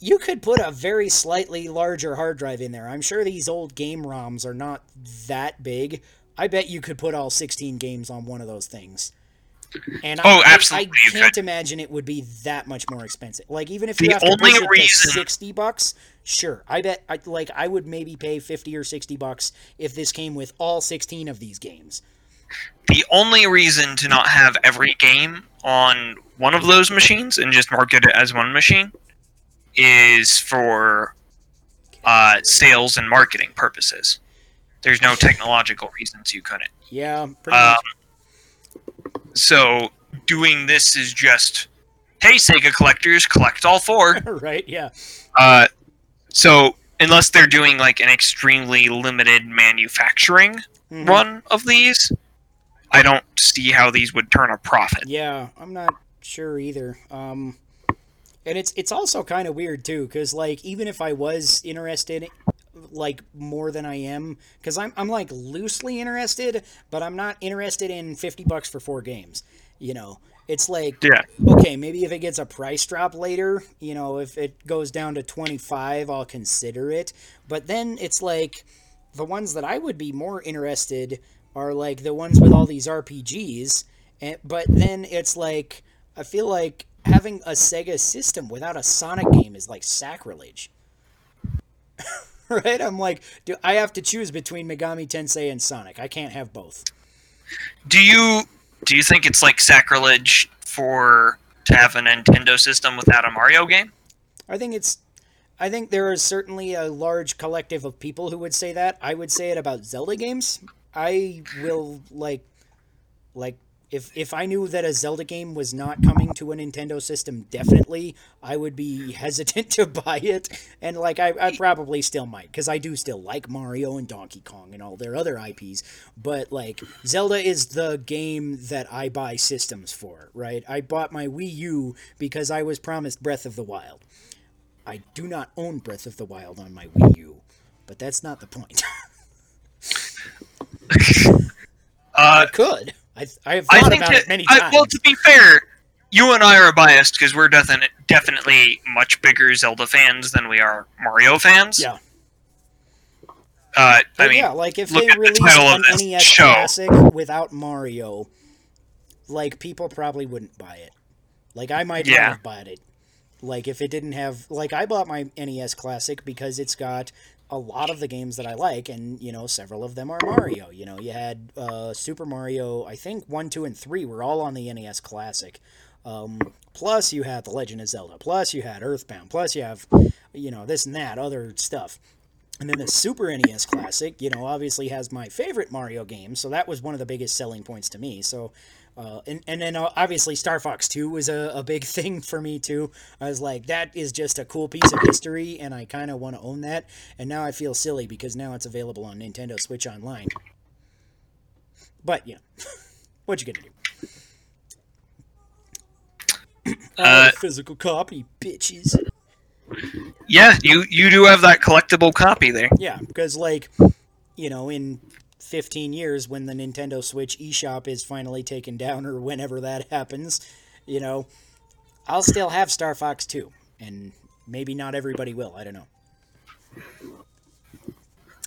you could put a very slightly larger hard drive in there. I'm sure these old game ROMs are not that big. I bet you could put all 16 games on one of those things. And Oh, I, absolutely I, I can't imagine it would be that much more expensive. Like even if you have to only push it to reason- sixty bucks, sure. I bet I, like I would maybe pay fifty or sixty bucks if this came with all sixteen of these games. the only reason to not have every game on one of those machines and just market it as one machine is for uh, sales and marketing purposes. There's no technological reasons you couldn't. Yeah, pretty Um, much. So doing this is just, hey, Sega collectors, collect all four. right? Yeah. Uh, so unless they're doing like an extremely limited manufacturing Mhm. run of these, I don't see how these would turn a profit. Yeah, I'm not sure either. Um, and it's it's also kind of weird too, because like even if I was interested, like more than I am, because I'm I'm like loosely interested, but I'm not interested in fifty bucks for four games. You know, it's like Yeah. okay, maybe if it gets a price drop later, you know, if it goes down to 25, I'll consider it. But then it's like the ones that I would be more interested are like the ones with all these RPGs. And, eh, but then it's like, I feel like having a Sega system without a Sonic game is like sacrilege. right? I'm like, do I have to choose between Megami Tensei and Sonic? I can't have both. Do you do you think it's like sacrilege for to have a Nintendo system without a Mario game? I think it's I think there is certainly a large collective of people who would say that. I would say it about Zelda games. I will like like if if I knew that a Zelda game was not coming to a Nintendo system definitely, I would be hesitant to buy it. And like I, I probably still might, because I do still like Mario and Donkey Kong and all their other IPs. But like Zelda is the game that I buy systems for, right? I bought my Wii U because I was promised Breath of the Wild. I do not own Breath of the Wild on my Wii U, but that's not the point. I Uh, could. I, I have I thought think about that, it many I- times. well, to be fair, you and I are biased because we're definite, definitely much bigger Zelda fans than we are Mario fans. yeah. Uh, I mean, yeah, like if look they at the title of an this NES show. Classic without Mario, like people probably wouldn't buy it. Like I might not have bought it. Like if it didn't have like I bought my NES Classic because it's got a lot of the games that I like, and you know several of them are Mario. You know, you had uh, Super Mario. I think one, two, and three were all on the NES Classic. Um, plus, you had The Legend of Zelda. Plus, you had Earthbound. Plus, you have, you know, this and that other stuff. And then the Super NES Classic, you know, obviously has my favorite Mario game, so that was one of the biggest selling points to me. So, uh, and, and then uh, obviously Star Fox 2 was a, a big thing for me too. I was like, that is just a cool piece of history, and I kind of want to own that. And now I feel silly because now it's available on Nintendo Switch Online. But, you know, what you gonna do? Uh, physical copy, bitches. yeah, you you do have that collectible copy there. Yeah, because like, you know, in 15 years when the Nintendo Switch eShop is finally taken down or whenever that happens, you know, I'll still have Star Fox 2 and maybe not everybody will, I don't know.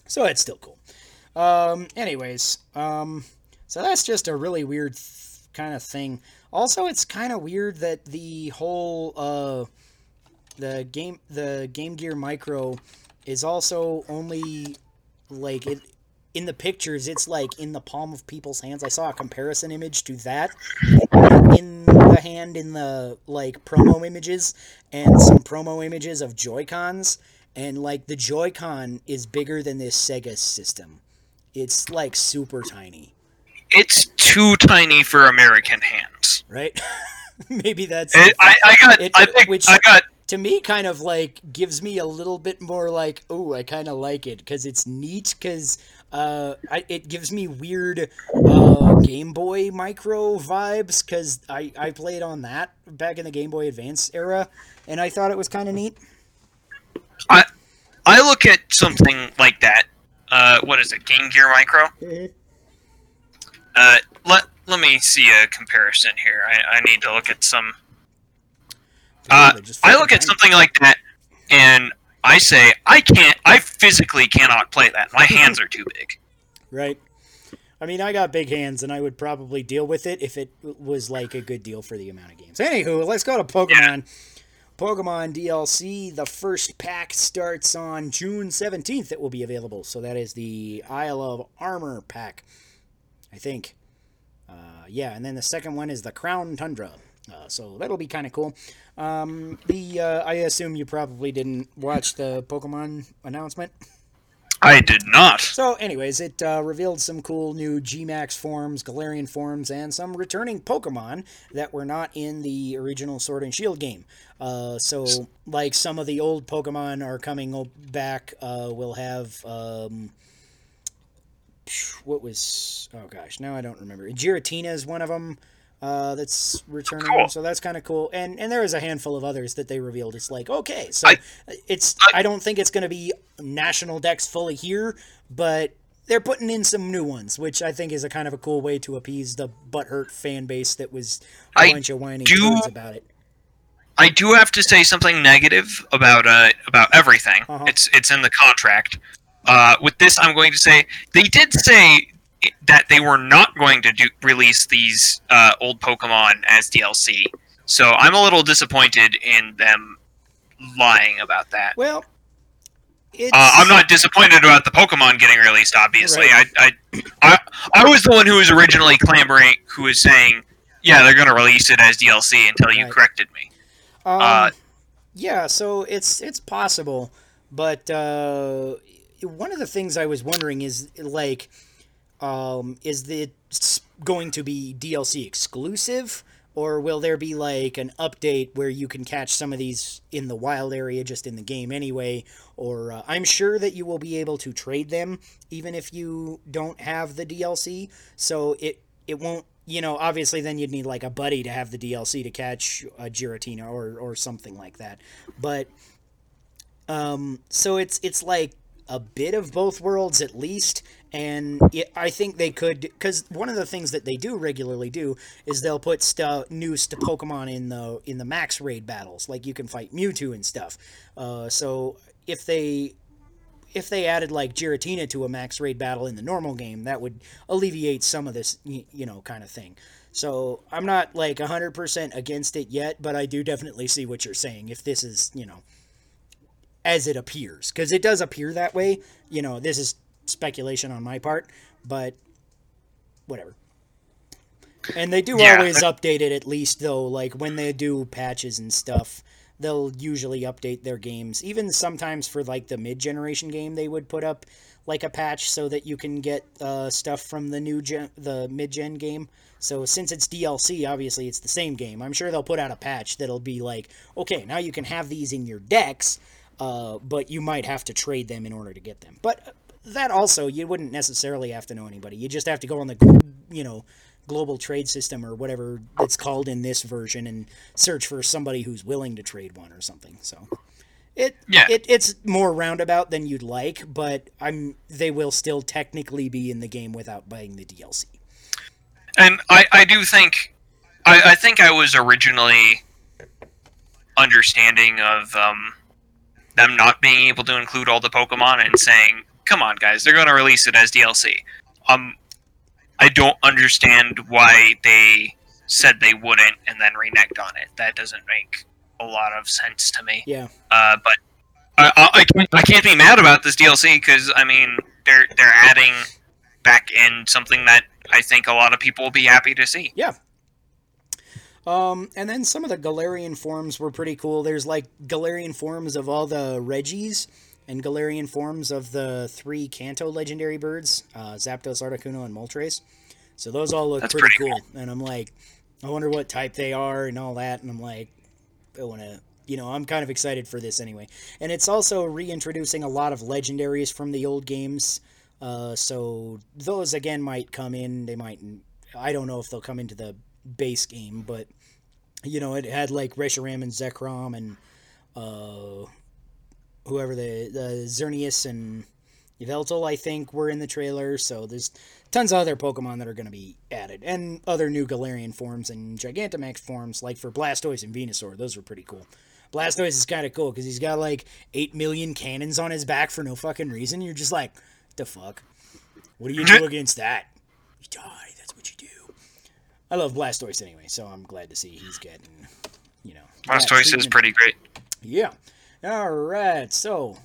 So it's still cool. Um anyways, um so that's just a really weird th- kind of thing. Also, it's kind of weird that the whole uh the game the Game Gear Micro is also only like it in the pictures it's like in the palm of people's hands i saw a comparison image to that in the hand in the like promo images and some promo images of Joy Cons, and like the Joy Con is bigger than this Sega system. It's like super tiny, It's too tiny for American hands. right? Maybe that's It, I, I got. It- I think which- I got. to me kind of like gives me a little bit more like oh I kind of like it because it's neat because uh, I, it gives me weird uh, Game Boy Micro vibes because I, I played on that back in the Game Boy Advance era and I thought it was kind of neat. I I look at something like that. Uh, what is it? Game Gear Micro. Uh, let let me see a comparison here. I, I need to look at some. Uh, I look at something like that, and I say I can't. I physically cannot play that. My hands are too big. right. I mean, I got big hands, and I would probably deal with it if it was like a good deal for the amount of games. Anywho, let's go to Pokemon. Pokemon DLC. The first pack starts on June 17th. It will be available. So that is the Isle of Armor pack, I think. Uh, yeah, and then the second one is the Crown Tundra. Uh, so that'll be kind of cool. Um, the uh, I assume you probably didn't watch the Pokemon announcement. I did not. So, anyways, it uh, revealed some cool new Gmax forms, Galarian forms, and some returning Pokemon that were not in the original Sword and Shield game. Uh, so, like some of the old Pokemon are coming back. Uh, we'll have um, what was oh gosh, now I don't remember. Giratina is one of them. Uh, that's returning, Cool. so that's kind of cool. And and there is a handful of others that they revealed. It's like okay, so I- it's I- I don't think it's going to be national Dex fully here, but they're putting in some new ones, which I think is a kind of a cool way to appease the butthurt fan base that was a I bunch of whining do- about it. I do have to say something negative about uh about everything. Uh-huh. It's it's in the contract. Uh, with this, I'm going to say they did say that they were not going to do release these uh, old Pokemon as DLC. So I'm a little disappointed in them lying about that. Well, it's Uh, I'm not disappointed about the Pokemon getting released. Obviously, Right. I, I, I, I was the one who was originally clamoring, who was saying, "Yeah, they're going to release it as DLC." Until you Right. corrected me. Um, Uh, yeah, so it's it's possible, but uh, one of the things I was wondering is like, um, is it going to be DLC exclusive, or will there be like an update where you can catch some of these in the wild area just in the game anyway? Or uh, I'm sure that you will be able to trade them even if you don't have the DLC, so it it won't you know, obviously then you'd need like a buddy to have the DLC to catch a Giratina or or something like that. But um so it's it's like a bit of both worlds at least and it, I think they could cuz one of the things that they do regularly do is they'll put stu- new st- Pokemon in the in the max raid battles like you can fight Mewtwo and stuff. Uh so if they if they added like Giratina to a max raid battle in the normal game, that would alleviate some of this, you know, kind of thing. So I'm not like 100% against it yet, but I do definitely see what you're saying. If this is, you know, as it appears, because it does appear that way. You know, this is speculation on my part, but whatever. And they do Yeah. always update it at least, though. Like when they do patches and stuff, they'll usually update their games. Even sometimes for like the mid generation game, they would put up like a patch so that you can get uh, stuff from the new gen, the mid gen game. So since it's DLC, obviously it's the same game. I'm sure they'll put out a patch that'll be like, okay, now you can have these in your Dex, uh, but you might have to trade them in order to get them. But that also, you wouldn't necessarily have to know anybody. You just have to go on the, you know, global trade system or whatever it's called in this version and search for somebody who's willing to trade one or something. So it, Yeah. it it's more roundabout than you'd like, but I'm they will still technically be in the game without buying the DLC. And I, I do think, I, I think I was originally understanding of um, them not being able to include all the Pokemon and saying, "Come on, guys, they're going to release it as DLC." Um, I don't understand why they said they wouldn't and then reneged on it. That doesn't make a lot of sense to me. Yeah. Uh, but I, I, I can't- I can't be mad about this DLC because I mean they're they're adding back in something that I think a lot of people will be happy to see. Um, and then some of the Galarian forms were pretty cool. There's like Galarian forms of all the Regis and Galarian forms of the three Kanto legendary birds, uh, Zapdos, Articuno, and Moltres. So those all look That's pretty, pretty cool. And I'm like, I wonder what type they are and all that. And I'm like, I want to, you know, I'm kind of excited for this anyway. And it's also reintroducing a lot of legendaries from the old games. Uh, so those again might come in. They might. I don't know if they'll come into the base game, but you know, it had like Reshiram and Zekrom and uh, whoever the the Xerneas and Yveltal, I think, were in the trailer. So there's tons of other Pokemon that are going to be added, and other new Galarian forms and Gigantamax forms, like for Blastoise and Venusaur. Those were pretty cool. Blastoise is kind of cool because he's got like eight million cannons on his back for no fucking reason. You're just like, the fuck? What do you do against that? You die. That's what you do. I love Blastoise anyway, so I'm glad to see he's getting, you know. Blastoise is pretty great. Yeah. All right. So,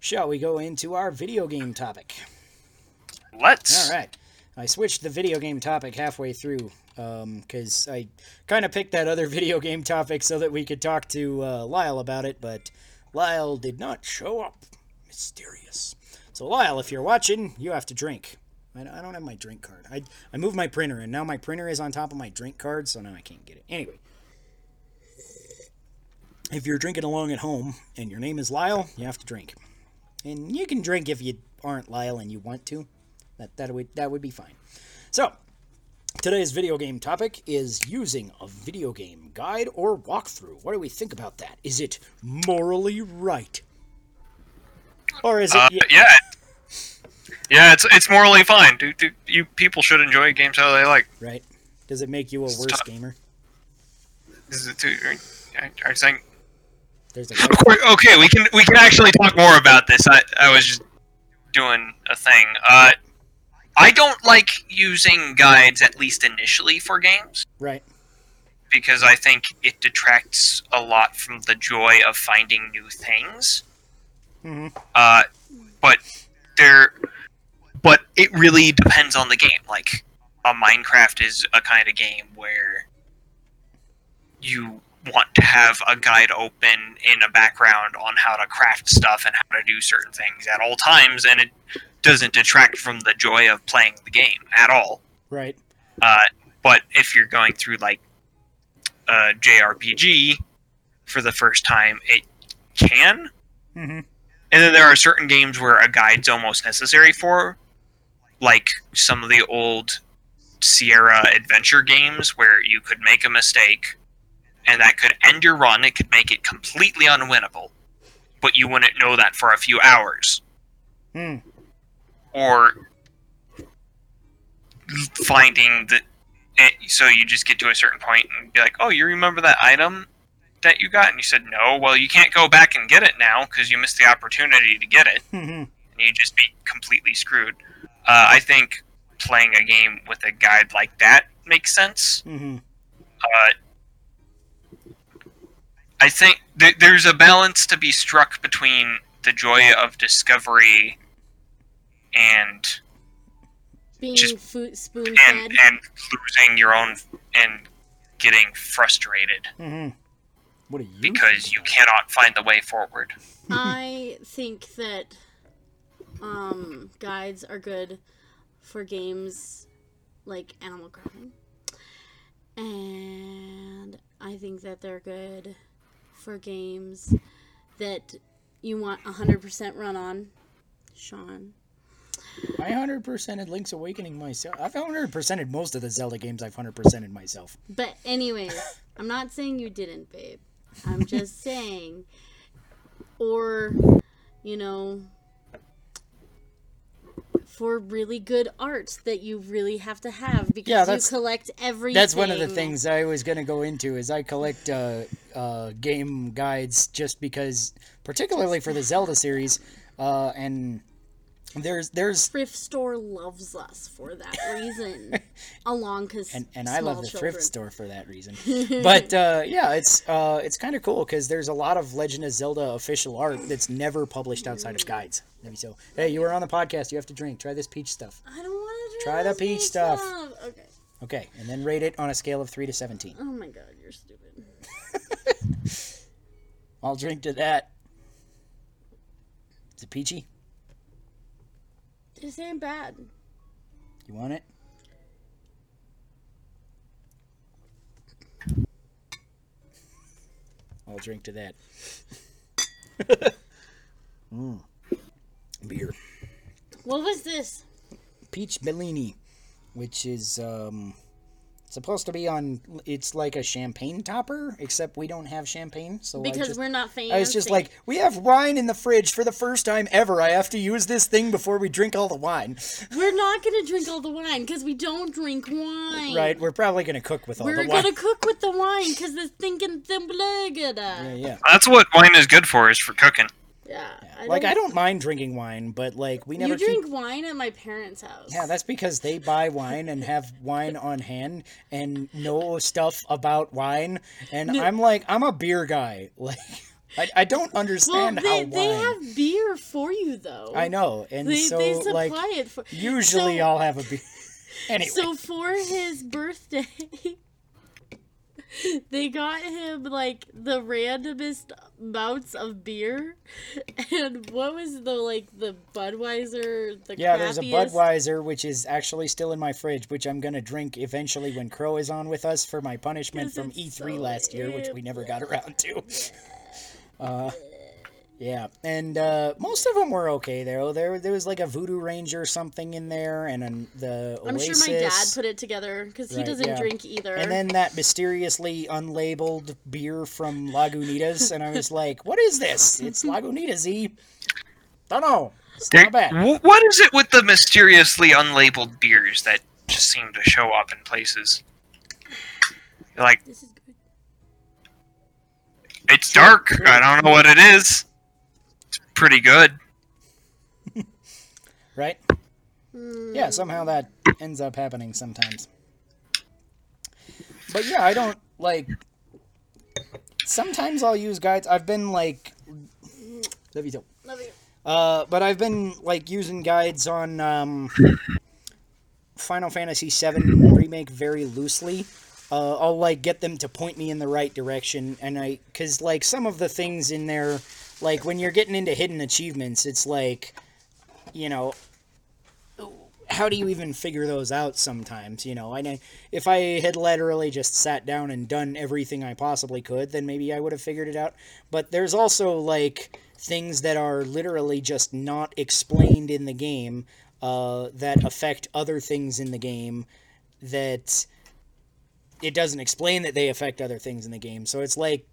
shall we go into our video game topic? Let's. All right. I switched the video game topic halfway through because I kind of picked that other video game topic so that we could talk to uh, Lyle about it, but Lyle did not show up. Mysterious. So, Lyle, if you're watching, you have to drink. I I don't have my drink card. I, I moved my printer, and now my printer is on top of my drink card, so now I can't get it. Anyway, if you're drinking along at home and your name is Lyle, you have to drink. And you can drink if you aren't Lyle and you want to. That that would that would be fine. So, today's video game topic is using a video game guide or walkthrough. What do we think about that? Is it morally right? Or is it Uh, yeah, yeah. It's it's morally fine. Do, do, you people should enjoy games how they like. right? Does it make you a worse tough. gamer? Is it too, are, are you saying? There's a Of course, okay, we can we can actually talk more about this. I I was just doing a thing. Uh, I don't like using guides at least initially for games right. because I think it detracts a lot from the joy of finding new things. Mhm. Uh, but there, but it really depends on the game. Like, a Minecraft is a kind of game where you want to have a guide open in a background on how to craft stuff and how to do certain things at all times, and it doesn't detract from the joy of playing the game at all. Right. Uh, but if you're going through like a JRPG for the first time, it can. Mm-hmm. And then there are certain games where a guide's almost necessary for, like some of the old Sierra adventure games where you could make a mistake and that could end your run. It could make it completely unwinnable, but you wouldn't know that for a few hours. Hmm. Or finding that. eh, So you just get to a certain point and be like, "Oh, you remember that item that you got?" And you said, "No." Well, you can't go back and get it now because you missed the opportunity to get it and you just be completely screwed. Uh, I think playing a game with a guide like that makes sense. Mm-hmm. Uh, I think th- there's a balance to be struck between the joy of discovery and Being Just- food spoon and fed. and losing your own and getting frustrated Mm-hmm. What do you? because you cannot find the way forward. I think that um, guides are good for games like Animal Crossing. And I think that they're good for games that you want 100% run on. Sean. I hundred percented Link's Awakening myself. I've hundred percented most of the Zelda games. I've hundred percented myself. But, anyways, I'm not saying you didn't, babe. I'm just saying. Or, you know, for really good art that you really have to have because Yeah, you collect everything. That's one of the things I was going to go into is I collect uh, uh, game guides just because, particularly for the Zelda series, uh, and there's there's Thrift store loves us for that reason. Along because and, and I love the thrift store for that reason. but uh, yeah, it's uh, it's kind of cool because there's a lot of Legend of Zelda official art that's never published outside of guides. Maybe so. Hey, you were on the podcast. You have to drink. Try this peach stuff. I don't want to drink. Try the peach stuff. Okay. Okay, and then rate it on a scale of three to seventeen. Oh my god, you're stupid. I'll drink to that. Is it peachy? This ain't bad. You want it? I'll drink to that. mm. Beer. What was this? Peach Bellini, which is um, supposed to be on. It's like a champagne topper, except we don't have champagne, so Because just, we're not fancy. I was just like, we have wine in the fridge for the first time ever. I have to use this thing before we drink all the wine. we're not gonna drink all the wine because we don't drink wine. Right? We're probably gonna cook with all We're the wine. gonna cook with the wine because the thinking Yeah, yeah, yeah. That's what wine is good for, is for cooking. Yeah. I like I don't mind drinking wine, but like we never You keep. drink wine at my parents' house. Yeah, that's because they buy wine and have wine on hand and know stuff about wine, and I'm like I'm a beer guy. Like I, I don't well, understand they, how they have beer for you though. I know, and They, so they supply like it for. usually so, I'll have a beer. Anyway, So for his birthday, they got him like the randomest amounts of beer, and what was the like the Budweiser the yeah, there's a? Budweiser which is actually still in my fridge, which I'm gonna drink eventually when Crow is on with us for my punishment from E3 so last year, which we never got around to. Uh, yeah, and uh, most of them were okay though. There, there was like a Voodoo Ranger or something in there, and an, the I'm sure my dad put it together because he Right, doesn't yeah. drink either. and then that mysteriously unlabeled beer from Lagunitas, and I was like, "What is this? It's Lagunitas, Z." Don't know. It's not bad. what is it with the mysteriously unlabeled beers that just seem to show up in places? Like this is good. it's dark. I don't know what it is. It's pretty good. right? Yeah, somehow that ends up happening sometimes. But yeah, I don't like. Sometimes I'll use guides. I've been like. Love you too. Love you. Uh, but I've been like using guides on um, Final Fantasy VII remake very loosely. Uh, I'll like get them to point me in the right direction, and I because like some of the things in there, like when you're getting into hidden achievements, it's like, you know, how do you even figure those out sometimes you know? I if i had literally just sat down and done everything i possibly could then maybe i would have figured it out. But there's also like things that are literally just not explained in the game uh, that affect other things in the game that it doesn't explain that they affect other things in the game. So it's like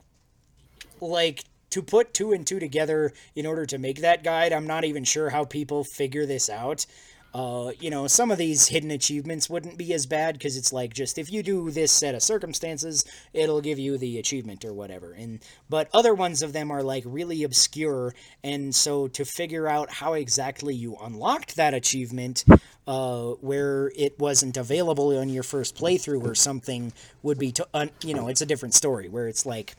like to put two and two together in order to make that guide i'm not even sure how people figure this out uh, you know, some of these hidden achievements wouldn't be as bad because it's like just if you do this set of circumstances, it'll give you the achievement or whatever. And but other ones of them are like really obscure, and so to figure out how exactly you unlocked that achievement, uh, where it wasn't available on your first playthrough or something, would be to un- you know it's a different story where it's like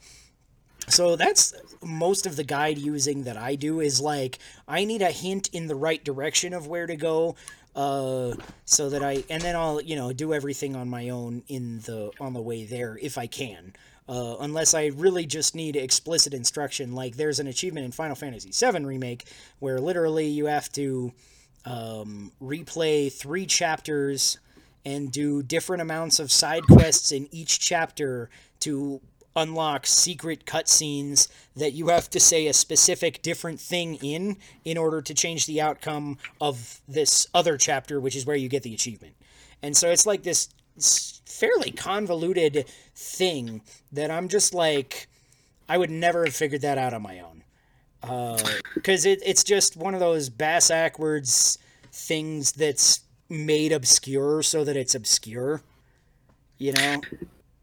so that's most of the guide using that I do is like I need a hint in the right direction of where to go uh so that I and then I'll you know do everything on my own in the on the way there if I can uh, unless I really just need explicit instruction like there's an achievement in Final Fantasy VII remake where literally you have to um, replay three chapters and do different amounts of side quests in each chapter to unlock secret cutscenes that you have to say a specific different thing in in order to change the outcome of this other chapter which is where you get the achievement. And so it's like this fairly convoluted thing that i'm just like i would never have figured that out on my own. Uh, because it, it's just one of those bass backwards things that's made obscure so that it's obscure you know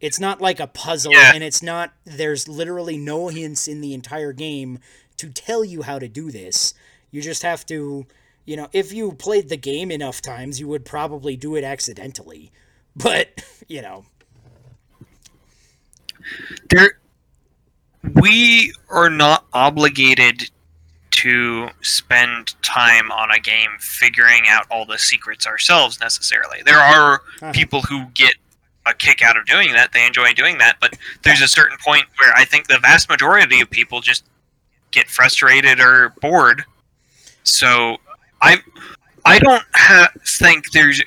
it's not like a puzzle Yeah. and it's not there's literally no hints in the entire game to tell you how to do this you just have to you know if you played the game enough times you would probably do it accidentally but you know There, we are not obligated to spend time on a game figuring out all the secrets ourselves necessarily. There are Uh-huh. people who get a kick out of doing that. They enjoy doing that, but there's a certain point where I think the vast majority of people just get frustrated or bored. So I I don't ha- think there's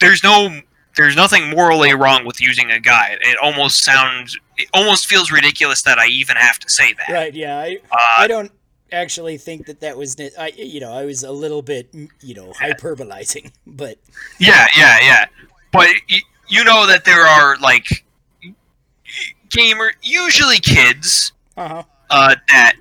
there's no there's nothing morally wrong with using a guide. It almost sounds it almost feels ridiculous that I even have to say that. Right. Yeah. I Uh, I don't actually think that that was. I you know I was a little bit you know hyperbolizing, but Yeah, yeah, yeah. But you know that there are like gamer, usually kids, uh huh. uh, that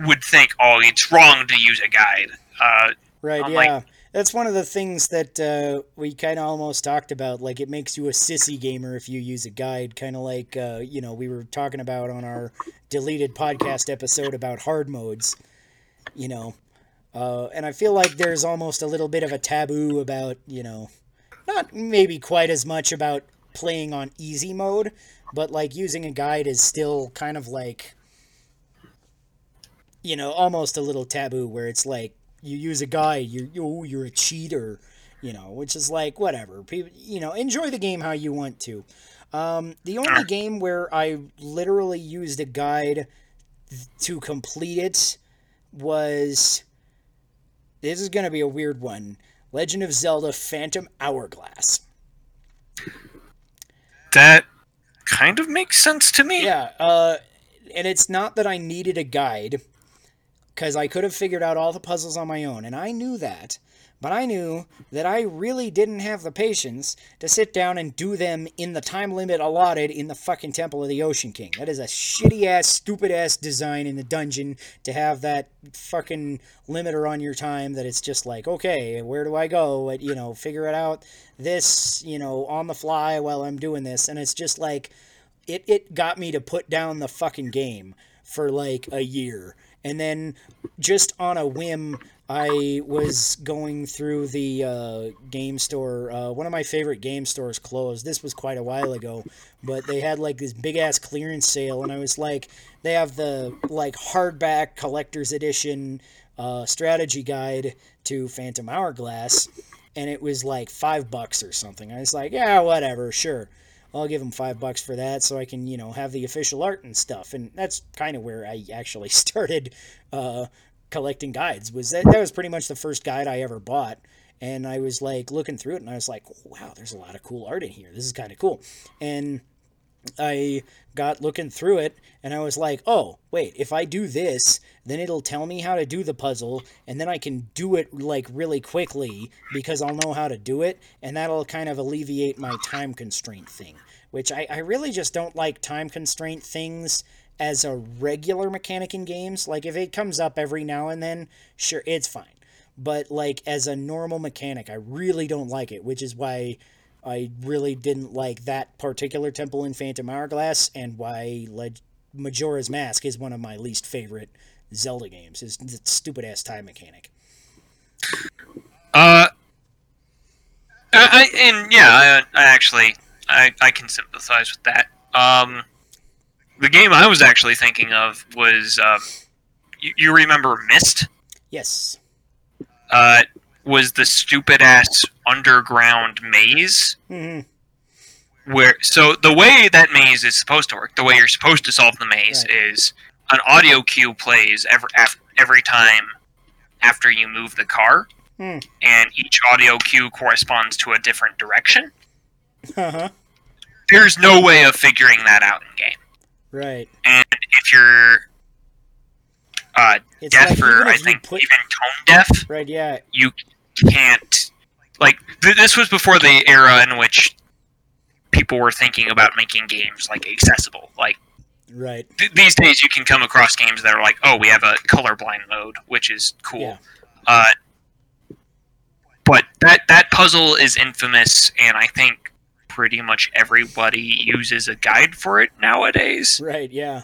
would think, "Oh, it's wrong to use a guide." Uh, Right, I'm yeah. like- That's one of the things that uh, we kind of almost talked about. Like, it makes you a sissy gamer if you use a guide, kind of like, uh, you know, we were talking about on our deleted podcast episode about hard modes, you know. Uh, and I feel like there's almost a little bit of a taboo about, you know, not maybe quite as much about playing on easy mode, but like using a guide is still kind of like, you know, almost a little taboo where it's like, you use a guide, you're you you're a cheater, you know, which is like whatever. People, you know, enjoy the game how you want to. Um, the only game where I literally used a guide to complete it was this is gonna be a weird one. Legend of Zelda: Phantom Hourglass. that kind of makes sense to me. Yeah, uh, and it's not that I needed a guide, because I could have figured out all the puzzles on my own, and I knew that. But I knew that I really didn't have the patience to sit down and do them in the time limit allotted in the fucking Temple of the Ocean King. That is a shitty ass, stupid ass design in the dungeon to have that fucking limiter on your time that it's just like, okay, where do I go? You know, figure it out this, you know, on the fly while I'm doing this. And it's just like, it, it got me to put down the fucking game for like a year. And then just on a whim, I was going through the uh, game store. Uh, one of my favorite game stores closed. This was quite a while ago, but they had like this big ass clearance sale, and I was like, they have the like hardback collector's edition uh, strategy guide to Phantom Hourglass, and it was like five bucks or something. I was like, yeah, whatever, sure. I'll give them five bucks for that so I can, you know, have the official art and stuff. And that's kind of where I actually started uh, collecting guides. Was that that was pretty much the first guide I ever bought. And I was like looking through it, and I was like, wow, there's a lot of cool art in here. This is kind of cool. And I got looking through it and I was like, oh, wait, if I do this, then it'll tell me how to do the puzzle and then I can do it like really quickly because I'll know how to do it and that'll kind of alleviate my time constraint thing, which I, I really just don't like time constraint things as a regular mechanic in games. Like if it comes up every now and then, sure, it's fine. But like as a normal mechanic, I really don't like it, which is why I really didn't like that particular temple in Phantom Hourglass, and why Leg- Majora's Mask is one of my least favorite Zelda games. Is the stupid ass time mechanic. Uh, I, I and yeah, I, I actually I, I can sympathize with that. Um, the game I was actually thinking of was um, you, you remember Myst? Yes. Uh, was the stupid ass underground maze hmm where so the way that maze is supposed to work, the way you're supposed to solve the maze Right. is an audio cue plays every af- every time after you move the car, Hmm. and each audio cue corresponds to a different direction. Uh huh. There's no way of figuring that out in game, Right. and if you're uh, It's deaf like or I think put even tone deaf, right. Yeah. you can't like th- this was before the era in which people were thinking about making games like accessible like Right. th- these days you can come across games that are like oh we have a colorblind mode which is cool Yeah. uh, but that that puzzle is infamous and i think pretty much everybody uses a guide for it nowadays Right. Yeah.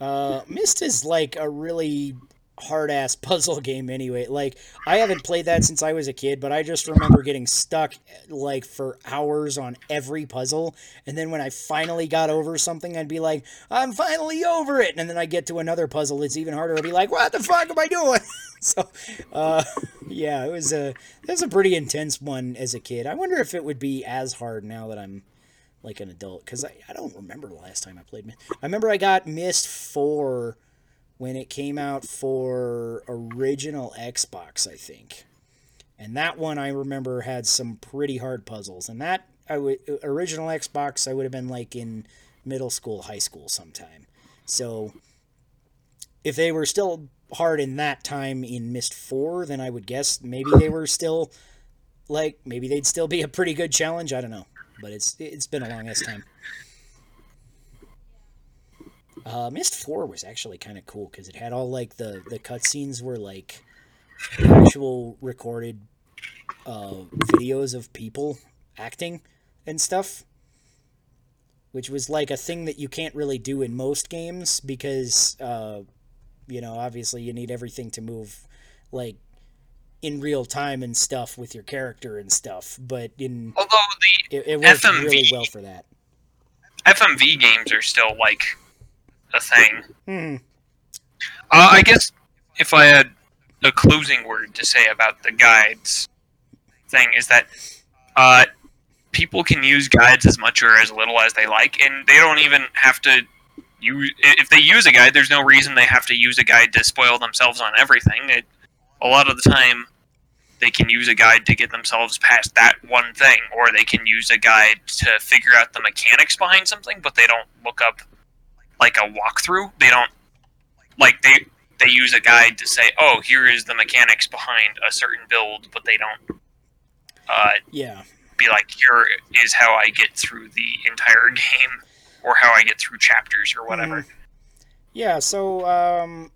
Uh, Myst is like a really hard ass puzzle game anyway. Like I haven't played that since I was a kid, but I just remember getting stuck like for hours on every puzzle. And then when I finally got over something, I'd be like, "I'm finally over it." And then I get to another puzzle that's even harder. I'd be like, "What the fuck am I doing?" so, uh, yeah, it was a it was a pretty intense one as a kid. I wonder if it would be as hard now that I'm like an adult because I, I don't remember the last time I played. I remember I got Myst 4 when it came out for original Xbox, I think. And that one I remember had some pretty hard puzzles. And that original Xbox I would have been like in middle school, high school sometime. So if they were still hard in that time in Myst 4, then I would guess maybe they were still like maybe they'd still be a pretty good challenge. I don't know but it's it's been a long ass time. Uh, Myst Four was actually kind of cool because it had all like the the cutscenes were like actual recorded uh, videos of people acting and stuff, which was like a thing that you can't really do in most games because uh, you know obviously you need everything to move like in real time and stuff with your character and stuff. But in Although the it, it works FMV really well for that. FMV games are still like a thing. Hmm. Uh, I guess if I had a closing word to say about the guides thing is that uh, people can use guides as much or as little as they like, and they don't even have to use. If they use a guide, there's no reason they have to use a guide to spoil themselves on everything. It, a lot of the time, they can use a guide to get themselves past that one thing, or they can use a guide to figure out the mechanics behind something, but they don't look up like a walkthrough. They don't like they they use a guide to say, "Oh, here is the mechanics behind a certain build," but they don't uh, Yeah. be like, "Here is how I get through the entire game," or how I get through chapters or whatever. Yeah, so um,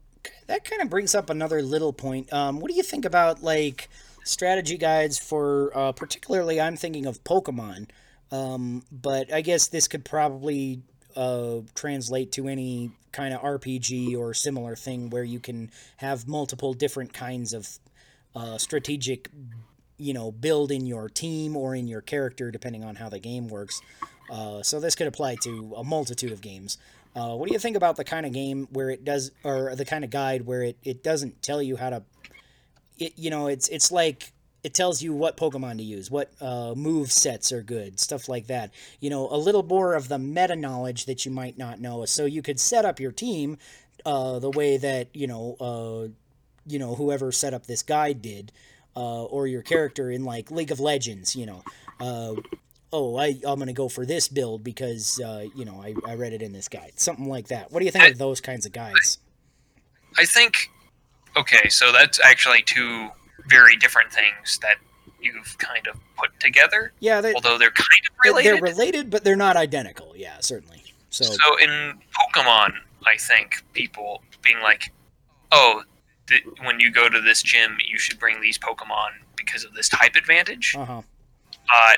that kind of brings up another little point. Um, what do you think about like strategy guides for uh, particularly? I'm thinking of Pokemon, um, but I guess this could probably uh, translate to any kind of RPG or similar thing where you can have multiple different kinds of uh, strategic, you know, build in your team or in your character, depending on how the game works. Uh, so this could apply to a multitude of games. Uh, what do you think about the kind of game where it does, or the kind of guide where it, it doesn't tell you how to, it you know it's it's like it tells you what Pokemon to use, what uh, move sets are good, stuff like that. You know, a little more of the meta knowledge that you might not know, so you could set up your team uh, the way that you know, uh, you know, whoever set up this guide did, uh, or your character in like League of Legends. You know, uh, oh, I I'm gonna go for this build because uh, you know I, I read it in this guide, something like that. What do you think of those kinds of guides? I think. Okay, so that's actually two very different things that you've kind of put together, Yeah, they, although they're kind of related. they're related, but they're not identical. Yeah, certainly. So, So in Pokemon, I think people being like, "Oh, th- when you go to this gym, you should bring these Pokemon because of this type advantage," uh huh. uh,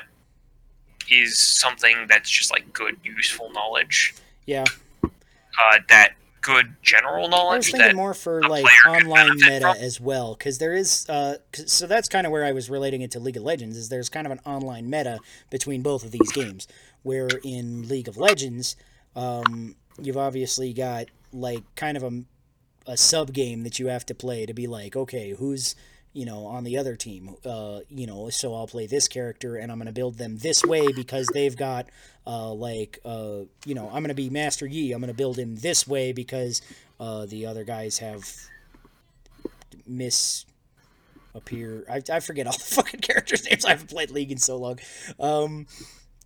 is something that's just like good, useful knowledge. Yeah, Uh, that good general knowledge. I was thinking more for like online meta from. as well, because there is. Uh, so that's kind of where I was relating it to League of Legends. Is there's kind of an online meta between both of these games, where in League of Legends, um, you've obviously got like kind of a a sub game that you have to play to be like, okay, who's you know on the other team, uh, you know, so I'll play this character and I'm gonna build them this way because they've got uh, like uh, you know, I'm gonna be Master Yi, I'm gonna build him this way because uh, the other guys have miss appear. I, I forget all the fucking characters' names. I haven't played League in so long. Um,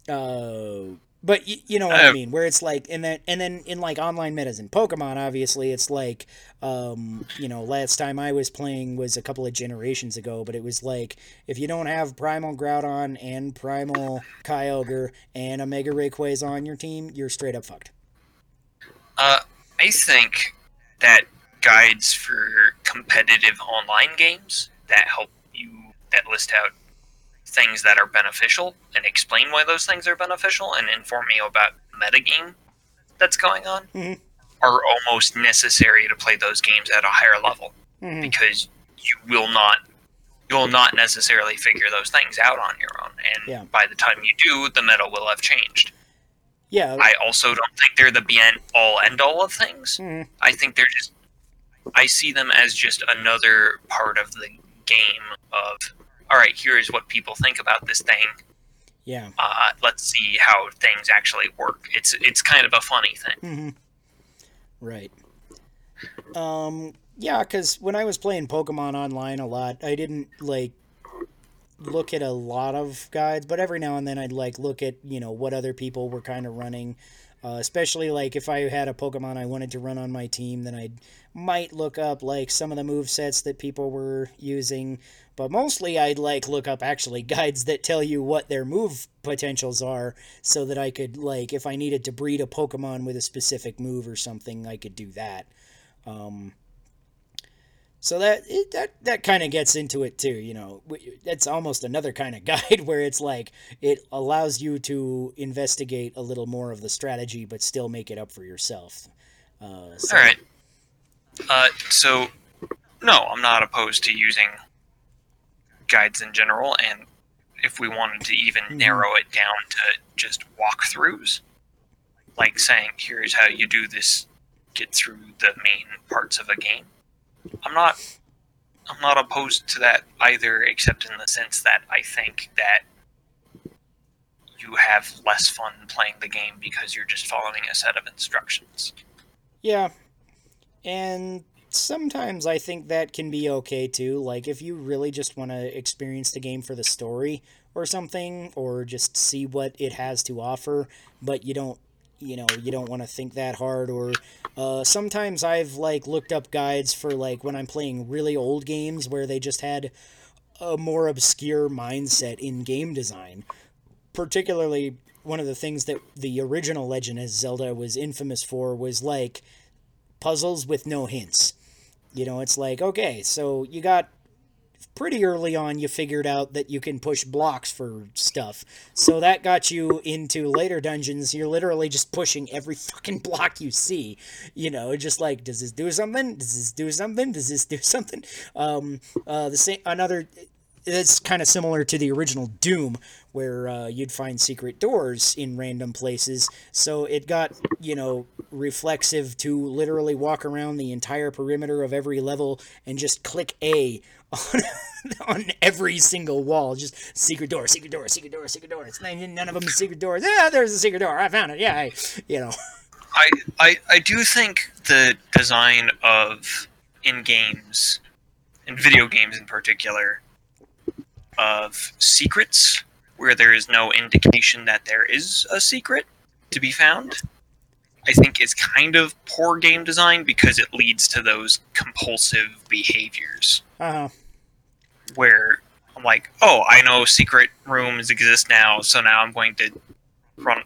uh, but y- you know what I Uh, mean, where it's like, and then and then in like online metas in Pokemon, obviously it's like, um, you know, last time I was playing was a couple of generations ago, but it was like if you don't have Primal Groudon and Primal Kyogre and a Mega Rayquaza on your team, you're straight up fucked. Uh, I think that guides for competitive online games that help you that list out things that are beneficial and explain why those things are beneficial and inform you about metagame that's going on Mhm. are almost necessary to play those games at a higher level. Mhm. because you will not you will not necessarily figure those things out on your own. And Yeah. by the time you do, the meta will have changed. Yeah. I also don't think they're the be all end all of things. Mhm. I think they're just I see them as just another part of the game of all right, here's what people think about this thing. Yeah. Uh, let's see how things actually work. It's it's kind of a funny thing. hmm Right. Um. Yeah, because when I was playing Pokemon online a lot, I didn't like look at a lot of guides, but every now and then I'd like look at you know what other people were kind of running. Uh, especially like if I had a Pokemon I wanted to run on my team, then I might look up like some of the move sets that people were using. But mostly I'd like look up actually guides that tell you what their move potentials are, so that I could like if I needed to breed a Pokemon with a specific move or something, I could do that. Um, so that it, that that kind of gets into it too, you know. That's almost another kind of guide where it's like it allows you to investigate a little more of the strategy, but still make it up for yourself. Uh, so, All right. Uh, so no, I'm not opposed to using guides in general, and if we wanted to even Mhm. narrow it down to just walkthroughs, like saying here's how you do this, get through the main parts of a game. I'm not. I'm not opposed to that either, except in the sense that I think that you have less fun playing the game because you're just following a set of instructions. Yeah. And sometimes I think that can be okay too. Like if you really just want to experience the game for the story or something or just see what it has to offer, but you don't you know, you don't want to think that hard or uh, sometimes I've like looked up guides for like when I'm playing really old games where they just had a more obscure mindset in game design. Particularly one of the things that the original Legend of Zelda was infamous for was like puzzles with no hints. You know, it's like, okay, so you got pretty early on you figured out that you can push blocks for stuff. So that got you into later dungeons. You're literally just pushing every fucking block you see. You know, just like, does this do something? Does this do something? Does this do something? Um, uh, the same another it's kind of similar to the original Doom, where uh, you'd find secret doors in random places. So it got, you know, reflexive to literally walk around the entire perimeter of every level and just click A on, on every single wall. Just secret door, secret door, secret door, secret door. It's none none of them secret doors. Yeah, there's a secret door. I found it. Yeah, I, you know. I, I I do think the design of in games, in video games in particular, of secrets where there is no indication that there is a secret to be found, I think is kind of poor game design because it leads to those compulsive behaviors Uh huh. where I'm like, oh, I know secret rooms exist now, so now I'm going to run.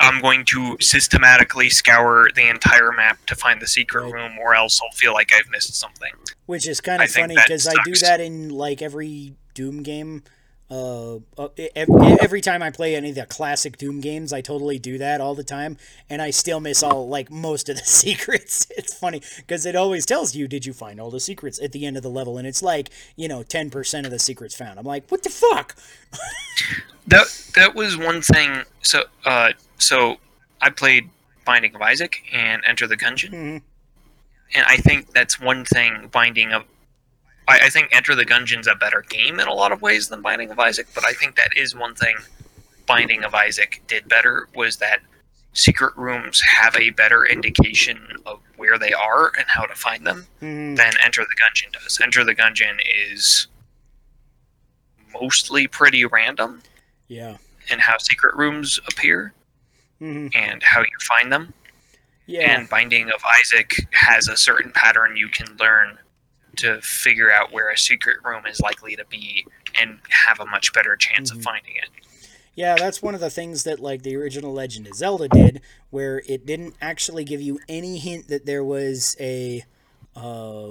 I'm going to systematically scour the entire map to find the secret Right. room, or else I'll feel like I've missed something. Which is kind of think funny because I do that in like every Doom game. Uh, uh, every time I play any of the classic Doom games, I totally do that all the time, and I still miss all like most of the secrets. It's funny because it always tells you, "Did you find all the secrets?" at the end of the level, and it's like you know, ten percent of the secrets found. I'm like, "What the fuck?" That that was one thing. So uh, so I played Binding of Isaac and Enter the Gungeon, Mhm. and I think that's one thing. Binding of I, I think Enter the Gungeon's a better game in a lot of ways than Binding of Isaac, but I think that is one thing Binding of Isaac did better was that secret rooms have a better indication of where they are and how to find them Mhm. than Enter the Gungeon does. Enter the Gungeon is mostly pretty random Yeah. in how secret rooms appear hmm and how you find them. Yeah. And Binding of Isaac has a certain pattern you can learn to figure out where a secret room is likely to be and have a much better chance Mhm. of finding it. Yeah, that's one of the things that like the original Legend of Zelda did, where it didn't actually give you any hint that there was a uh,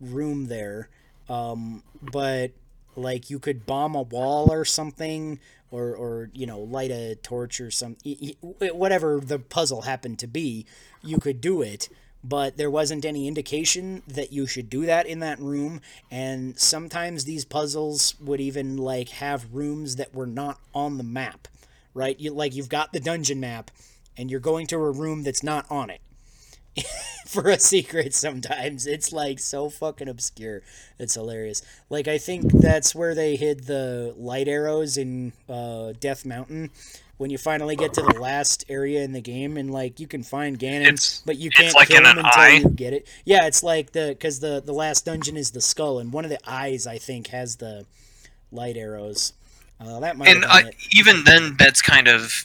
room there, um, but like you could bomb a wall or something, or or you know light a torch or some whatever the puzzle happened to be, you could do it. But there wasn't any indication that you should do that in that room. And sometimes these puzzles would even like have rooms that were not on the map, right? You like you've got the dungeon map, and you're going to a room that's not on it for a secret sometimes. It's like so fucking obscure. It's hilarious. Like I think that's where they hid the light arrows in uh, Death Mountain. When you finally get to the last area in the game, and like you can find Ganon, It's- but you can't like kill in him until eye? you get it. Yeah, it's like the because the the last dungeon is the skull, and one of the eyes I think has the light arrows. Uh, that might and I, even then that's kind of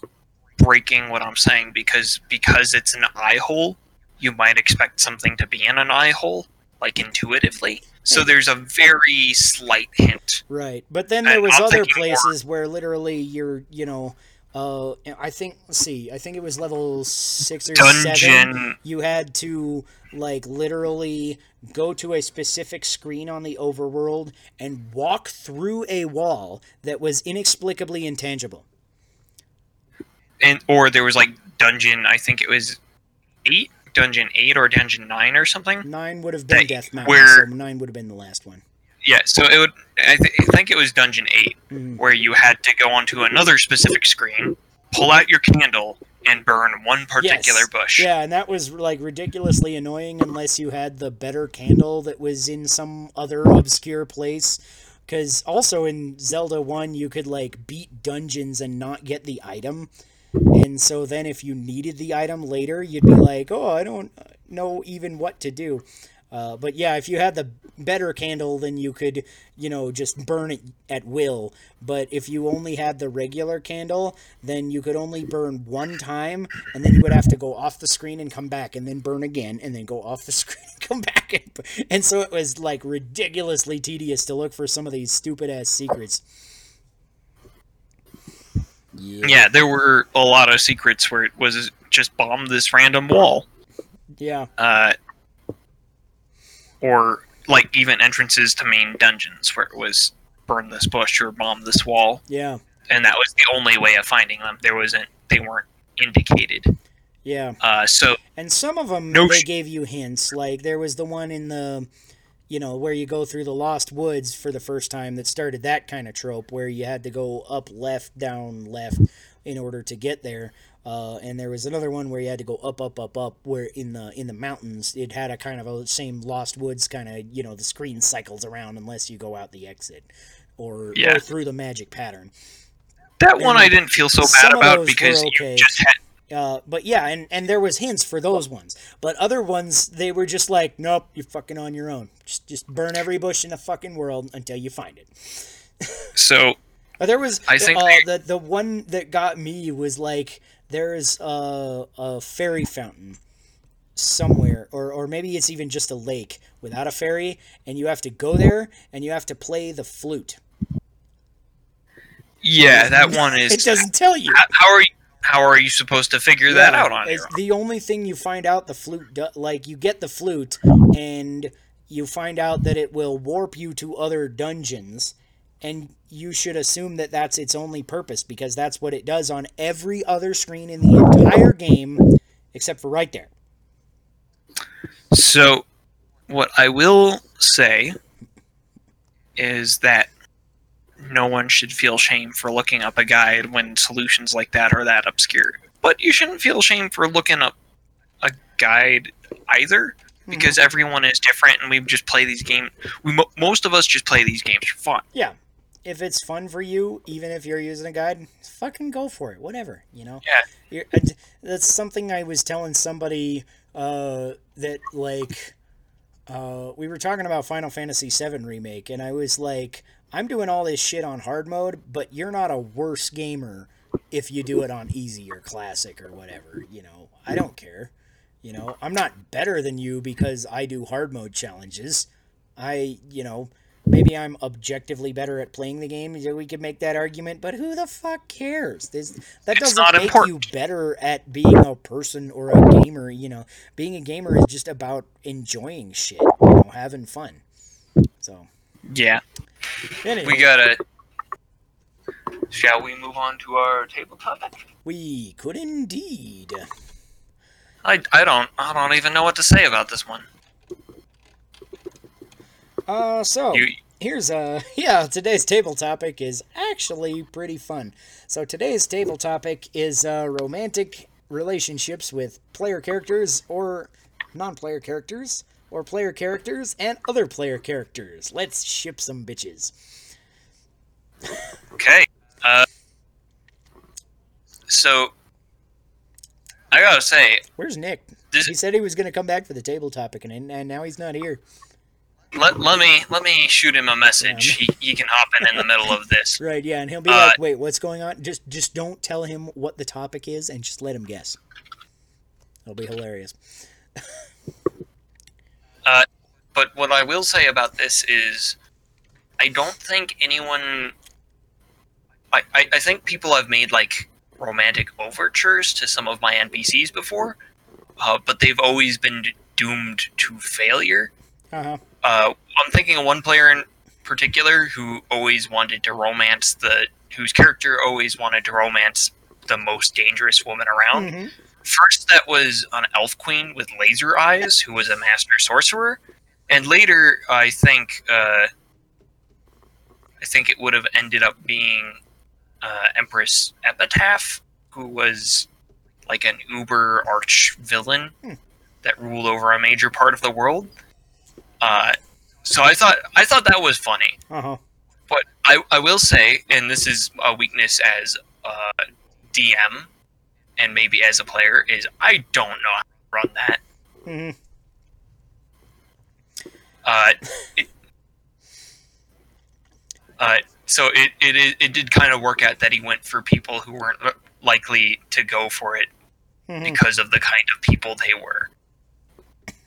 breaking what i'm saying because because it's an eye hole you might expect something to be in an eye hole like intuitively so there's a very slight hint Right, but then there was I'm other thinking more- places where literally you're, you know, uh, I think let's see, I think it was level six or seven. You had to like literally go to a specific screen on the overworld and walk through a wall that was inexplicably intangible. and or there was like dungeon i think it was eight dungeon eight or dungeon nine or something Nine would have been That- Death Mountain, where- so nine would have been the last one. Yeah so it would i, th- I think it was dungeon eight Mhm. where you had to go onto another specific screen pull out your candle and burn one particular Yes. bush Yeah, and that was like ridiculously annoying unless you had the better candle that was in some other obscure place. Because also in Zelda 1, you could like beat dungeons and not get the item. And so then if you needed the item later, you'd be like, oh, I don't know even what to do. Uh, but yeah, if you had the better candle, then you could, you know, just burn it at will. But if you only had the regular candle, then you could only burn one time, and then you would have to go off the screen and come back, and then burn again, and then go off the screen and come back. And, and so it was like ridiculously tedious to look for some of these stupid ass secrets. Yeah. Yeah, there were a lot of secrets where it was just bomb this random wall, Yeah. uh, or like even entrances to main dungeons where it was burn this bush or bomb this wall, Yeah. and that was the only way of finding them. There wasn't they weren't indicated. Yeah. Uh, so And some of them No they sh- gave you hints. Like there was the one in the, you know, where you go through the lost woods for the first time that started that kind of trope where you had to go up, left, down, left in order to get there. Uh, and there was another one where you had to go up, up, up, up. Where in the in the mountains it had a kind of a same lost woods kind of you know the screen cycles around unless you go out the exit or Yeah. go through the magic pattern. that one I didn't feel so bad about because were you okay. just had Uh, but yeah, and, and there was hints for those ones. But other ones, they were just like, nope, you're fucking on your own. Just just burn every bush in the fucking world until you find it. so there was I think uh, they- the the one that got me was like there's a, a fairy fountain somewhere, or or maybe it's even just a lake without a fairy, and you have to go there and you have to play the flute. yeah, that one is It doesn't tell you. how, how are you how are you supposed to figure that out on your own? the only thing you find out the flute do- like you get the flute and you find out that it will warp you to other dungeons and you should assume that that's its only purpose because that's what it does on every other screen in the entire game except for right there So, what I will say is that no one should feel shame for looking up a guide when solutions like that are that obscure. But you shouldn't feel shame for looking up a guide either, hmm. because everyone is different, and we just play these games. We most of us just play these games for fun. yeah if it's fun for you even if you're using a guide fucking go for it whatever you know Yeah. You're, that's something I was telling somebody uh, that like uh, we were talking about Final Fantasy VII remake, and I was like, I'm doing all this shit on hard mode, but you're not a worse gamer if you do it on easy or classic or whatever. You know, I don't care. You know, I'm not better than you because I do hard mode challenges. I, you know, maybe I'm objectively better at playing the game. Yeah, We could make that argument, but who the fuck cares? This, that It's doesn't make important. you better at being a person or a gamer. You know, being a gamer is just about enjoying shit, you know, having fun. So, Yeah, anyway, we gotta. Shall we move on to our table topic? we could indeed. I, I don't I don't even know what to say about this one. Uh, so You here's a yeah today's table topic is actually pretty fun. So today's table topic is uh, romantic relationships with player characters or non-player characters or player characters and other player characters. Let's ship some bitches. okay? Uh, so I gotta say, Where's Nick? This- He said he was to come back for the table topic, and and now he's not here. Let, let me let me shoot him a message. He, he can hop in in the middle of this. Right? Yeah, and he'll be Uh, like, "Wait, what's going on?" Just just don't tell him what the topic is, and just let him guess. It'll be hilarious. But what I will say about this is, I don't think anyone. I, I, I think people have made like romantic overtures to some of my NPCs before, uh, but they've always been doomed to failure. Uh huh. Uh, I'm thinking of one player in particular who always wanted to romance the whose character always wanted to romance the most dangerous woman around. hmm First, that was an elf queen with laser eyes, who was a master sorcerer, and later, I think, uh, I think it would have ended up being uh, Empress Epitaph, who was like an uber arch villain Hmm. that ruled over a major part of the world. Uh, so I thought I thought that was funny. Uh huh. But I, I will say, and this is a weakness as a DM and maybe as a player, is I don't know how to run that. hmm Uh, it, uh, so it, it, it, did kind of work out that he went for people who weren't likely to go for it hmm because of the kind of people they were.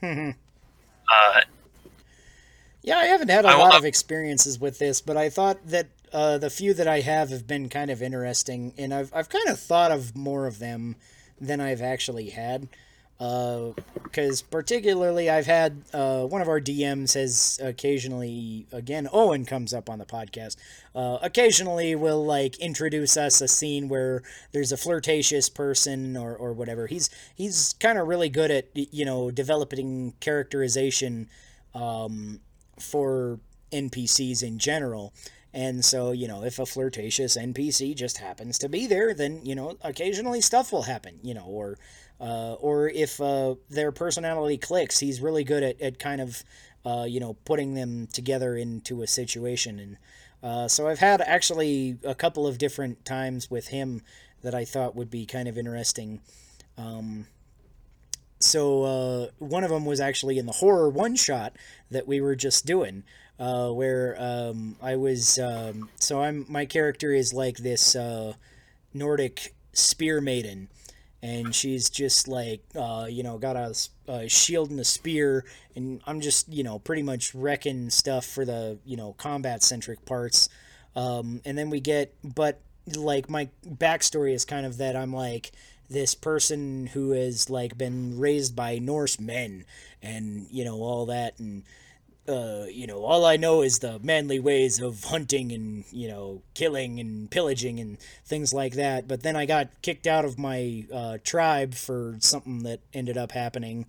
hmm Uh, Yeah, I haven't had a I lot of experiences with this, but I thought that uh, the few that I have have been kind of interesting, and I've I've kind of thought of more of them than I've actually had. Because particularly, I've had uh, one of our DMs has occasionally, again, Owen comes up on the podcast. Uh, occasionally, will like introduce us a scene where there's a flirtatious person or, or whatever. He's he's kind of really good at you know developing characterization um, for NPCs in general. And so, you know, if a flirtatious NPC just happens to be there, then, you know, occasionally stuff will happen, you know, or uh, or if uh, their personality clicks, he's really good at, at kind of, uh, you know, putting them together into a situation. And uh, so I've had actually a couple of different times with him that I thought would be kind of interesting. Um, so uh, one of them was actually in the horror one shot that we were just doing, uh, where um, I was. Um, so I'm my character is like this uh, Nordic spear maiden, and she's just like uh, you know got a shield and a spear, and I'm just you know pretty much wrecking stuff for the you know combat centric parts, um, and then we get but like my backstory is kind of that I'm like this person who has like been raised by Norse men and you know all that and uh, you know all I know is the manly ways of hunting and you know killing and pillaging and things like that but then I got kicked out of my uh, tribe for something that ended up happening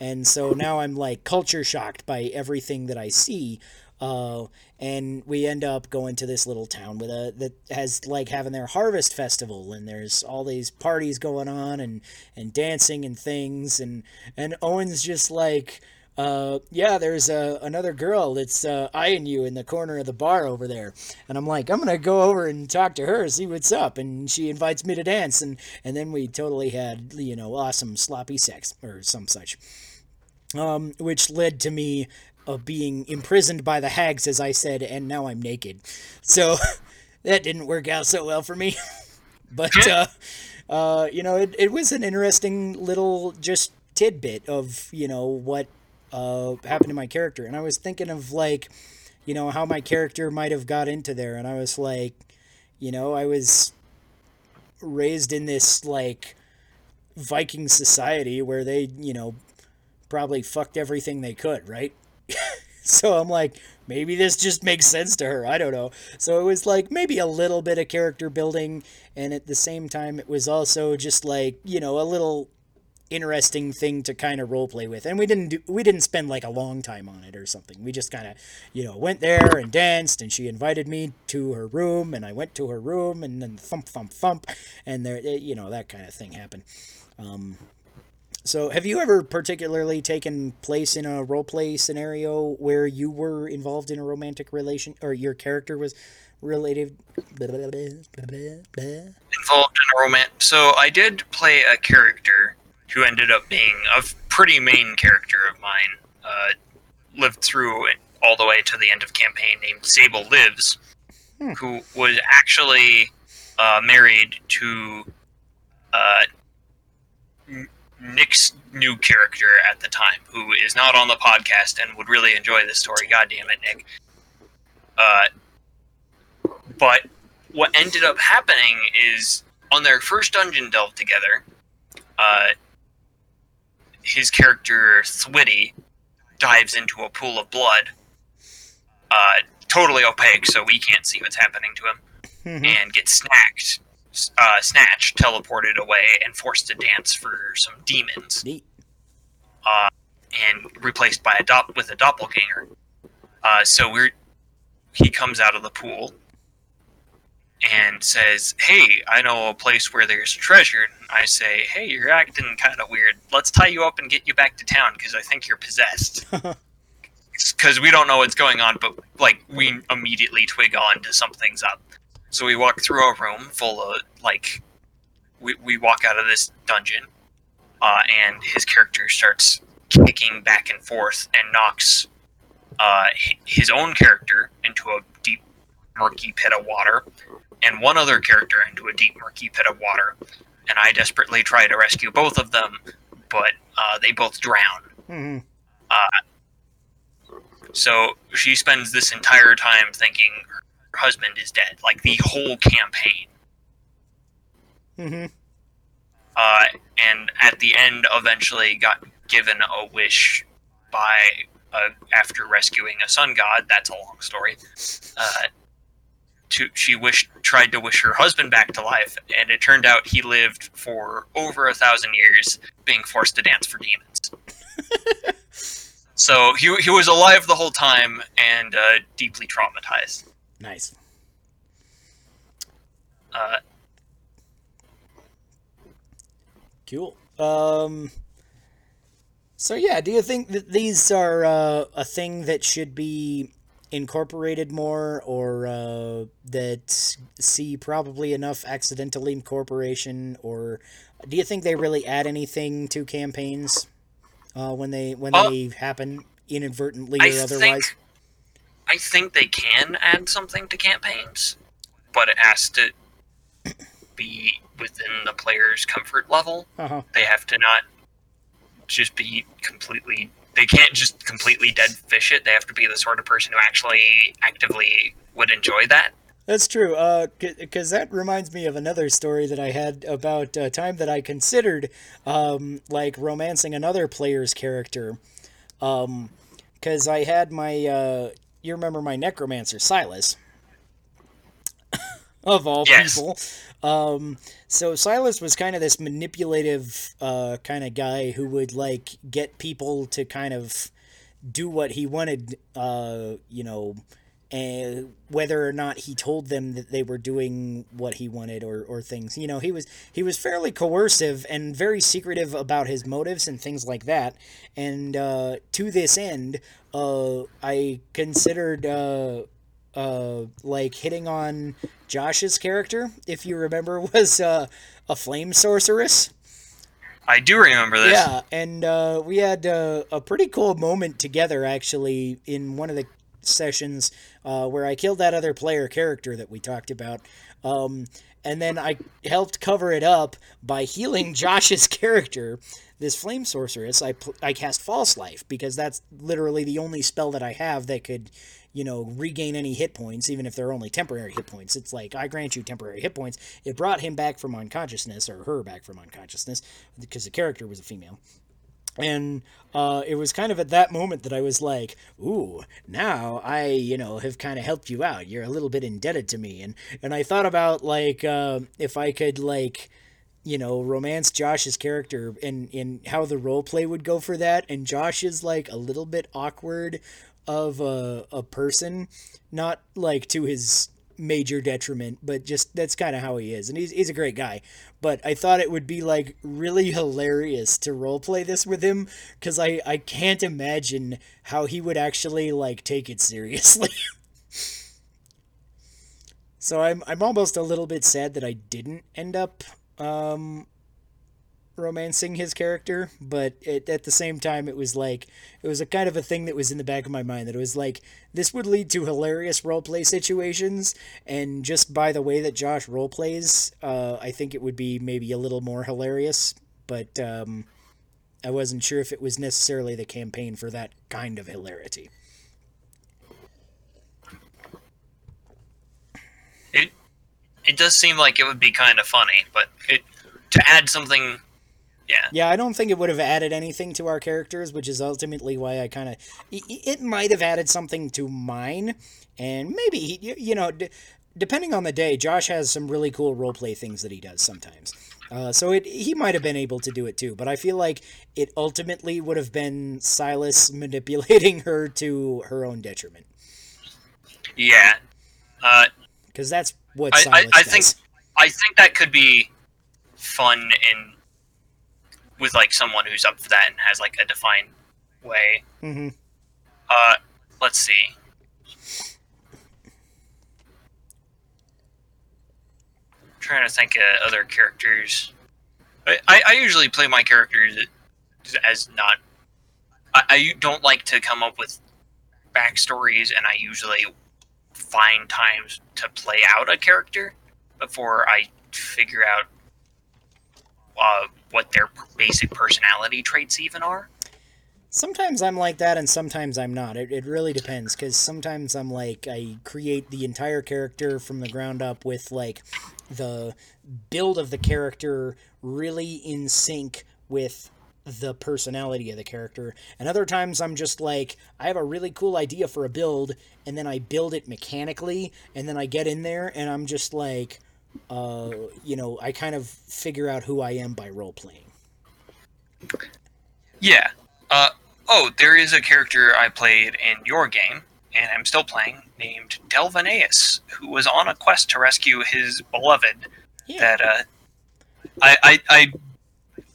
and so now I'm like culture shocked by everything that I see. Uh, and we end up going to this little town with a that has like having their harvest festival, and there's all these parties going on and and dancing and things, and and Owen's just like. Uh, yeah, there's uh, another girl that's uh, eyeing you in the corner of the bar over there, and I'm like, I'm gonna go over and talk to her, see what's up, and she invites me to dance, and and then we totally had you know awesome sloppy sex or some such um, which led to me uh, being imprisoned by the hags, as I said, and now I'm naked. So that didn't work out so well for me. but uh, uh, you know, it, it was an interesting little just tidbit of you know what uh, happened to my character, and I was thinking of like you know how my character might have got into there, and I was like, you know, I was raised in this like Viking society where they you know probably fucked everything they could, right? so I'm like, maybe this just makes sense to her. I don't know. So it was like maybe a little bit of character building, and at the same time, it was also just like, you know, a little interesting thing to kind of role play with and we didn't do we didn't spend like a long time on it or something we just kind of you know went there and danced and she invited me to her room and i went to her room and then thump thump thump and there eh, you know that kind of thing happened um, so have you ever particularly taken place in a role play scenario where you were involved in a romantic relation or your character was related involved in a romance. So I did play a character who ended up being a pretty main character of mine. Uh, lived through all the way to the end of campaign, named Sable Lives, Hmm. who was actually uh, married to uh, Nick's new character at the time, who is not on the podcast and would really enjoy this story. God damn it, Nick. Uh, but what ended up happening is on their first dungeon delve together, uh, his character Thwitty dives into a pool of blood, uh, totally opaque, so we can't see what's happening to him, Mhm. and gets snacked, uh, snatched, teleported away, and forced to dance for some demons, neat uh, and replaced by a dop- with a doppelganger. Uh, so we're he comes out of the pool and says, "Hey, I know a place where there's treasure." And I say, "Hey, you're acting kind of weird. Let's tie you up and get you back to town because I think you're possessed." Because we don't know what's going on, but like we immediately twig on to something's up. So we walk through a room full of like, we we walk out of this dungeon, uh, and his character starts kicking back and forth and knocks uh, his own character into a deep, murky pit of water, and one other character into a deep, murky pit of water. And I desperately try to rescue both of them, but uh, they both drown. Mhm. So she spends this entire time thinking her husband is dead, like the whole campaign. Mm-hmm. uh, and at the end eventually got given a wish by uh, after rescuing a sun god. That's a long story. Uh, to she wished tried to wish her husband back to life and it turned out he lived for over a thousand years being forced to dance for demons. So he, he was alive the whole time and uh, deeply traumatized nice uh, Cool. Um. So yeah, do you think that these are uh, a thing that should be incorporated more, or uh, that see probably enough accidental incorporation, or do you think they really add anything to campaigns uh, when they when Uh, they happen inadvertently I or otherwise? think I think they can add something to campaigns, but it has to be within the player's comfort level. Uh-huh. They have to not just be completely. They can't just completely dead fish it. They have to be the sort of person who actually actively would enjoy that. That's true. Uh, because that reminds me of another story that I had about a time that I considered, um, like romancing another player's character. Um, because I had my, uh, you remember my necromancer Silas, of all Yes. people. Um, so Silas was kind of this manipulative, uh, kind of guy who would like get people to kind of do what he wanted, uh, you know, and whether or not he told them that they were doing what he wanted or, or things. You know he was he was fairly coercive and very secretive about his motives and things like that. And uh, to this end uh, i considered uh, uh, like hitting on josh's character if you remember was uh, a flame sorceress. I do remember this. yeah, and uh, we had uh, a pretty cool moment together actually in one of the sessions uh, where I killed that other player character that we talked about. Um, and then I helped cover it up by healing Josh's character, this flame sorceress. I, pl- I cast False Life because that's literally the only spell that I have that could, you know, regain any hit points, even if they're only temporary hit points. It's like, I grant you temporary hit points. It brought him back from unconsciousness, or her back from unconsciousness, because the character was a female. And uh, it was kind of at that moment that I was like, "Ooh, now I, you know, have kind of helped you out. You're a little bit indebted to me." And and I thought about like uh, if I could like you know, romance Josh's character and and how the role play would go for that. And Josh is like a little bit awkward of a a person, not like to his major detriment, but just that's kind of how he is. And he's he's a great guy. But I thought it would be like really hilarious to role play this with him cuz I I can't imagine how he would actually like take it seriously. so I'm I'm almost a little bit sad that I didn't end up um romancing his character, but it, at the same time, it was like it was a kind of a thing that was in the back of my mind that it was like this would lead to hilarious roleplay situations, and just by the way that Josh roleplays, uh, I think it would be maybe a little more hilarious. But um, I wasn't sure if it was necessarily the campaign for that kind of hilarity. It it does seem like it would be kind of funny, but it to add something yeah. Yeah, I don't think it would have added anything to our characters, which is ultimately why I kind of. It might have added something to mine, and maybe, he, you know, d- depending on the day, Josh has some really cool roleplay things that he does sometimes. Uh, so it he might have been able to do it too, but I feel like it ultimately would have been Silas manipulating her to her own detriment. Yeah. Because uh, that's what I, Silas I, I think I think that could be fun in with like someone who's up for that and has like a defined way. Mm-hmm. Uh, let's see. I'm trying to think of other characters. I, I, I usually play my characters as not. I, I don't like to come up with backstories, and I usually find times to play out a character before I figure out uh, what their basic personality traits even are. Sometimes I'm like that, and sometimes I'm not. It, it really depends, because sometimes I'm like, I create the entire character from the ground up with, like, the build of the character really in sync with the personality of the character. And other times I'm just like, I have a really cool idea for a build, and then I build it mechanically, and then I get in there, and I'm just like, uh, you know, I kind of figure out who I am by role playing. Yeah. Uh, oh, there is a character I played in your game, and I'm still playing, named Delvinaeus, who was on a quest to rescue his beloved. Yeah. That uh, I, I I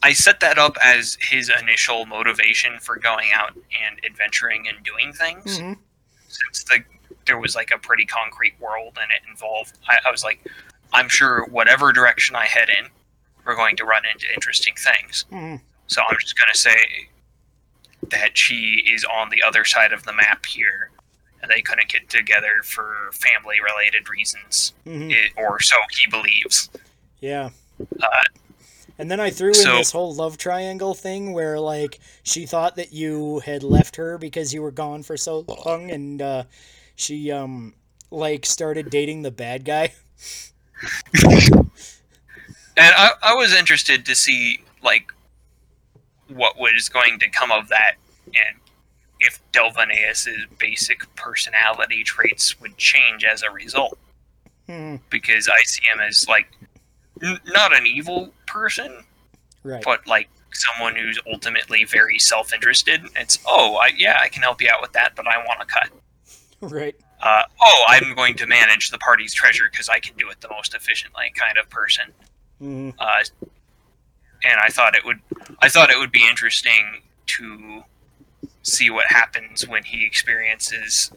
I set that up as his initial motivation for going out and adventuring and doing things. Mhm. Since the there was like a pretty concrete world and it involved, I, I was like, I'm sure whatever direction I head in, we're going to run into interesting things. Mhm. So I'm just going to say that she is on the other side of the map here, and they couldn't get together for family related reasons, Mhm. it, or so he believes. Yeah. Uh, And then I threw in So- this whole love triangle thing where, like, she thought that you had left her because you were gone for so long, and uh, she, um, like, started dating the bad guy. and I, I was interested to see like what was going to come of that, and if Delvinaeus's basic personality traits would change as a result. Hmm, Because I see him as like n- not an evil person, right. but like someone who's ultimately very self-interested. It's oh, I, yeah, I can help you out with that, but I want to cut. Right. Uh, oh, I'm going to manage the party's treasure because I can do it the most efficiently, kind of person. hmm Uh, and I thought it would, I thought it would be interesting to see what happens when he experiences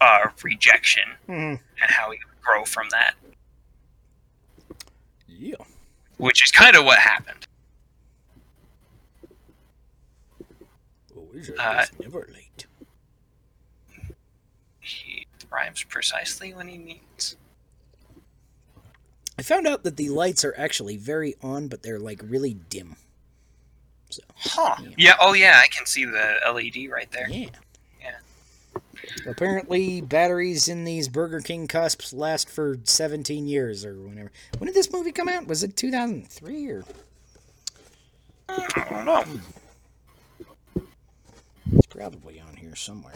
uh, rejection hmm and how he would grow from that, Yeah. which is kind of what happened. A wizard Uh, is never late. He rhymes precisely when he needs. I found out that the lights are actually very on, but they're, like, really dim. So, Huh. Yeah. Yeah. Oh, yeah. I can see the LED right there. yeah. Yeah. Apparently, batteries in these Burger King cusps last for 17 years or whenever. When did this movie come out? Was it 2003 or? I don't know. It's probably on here somewhere.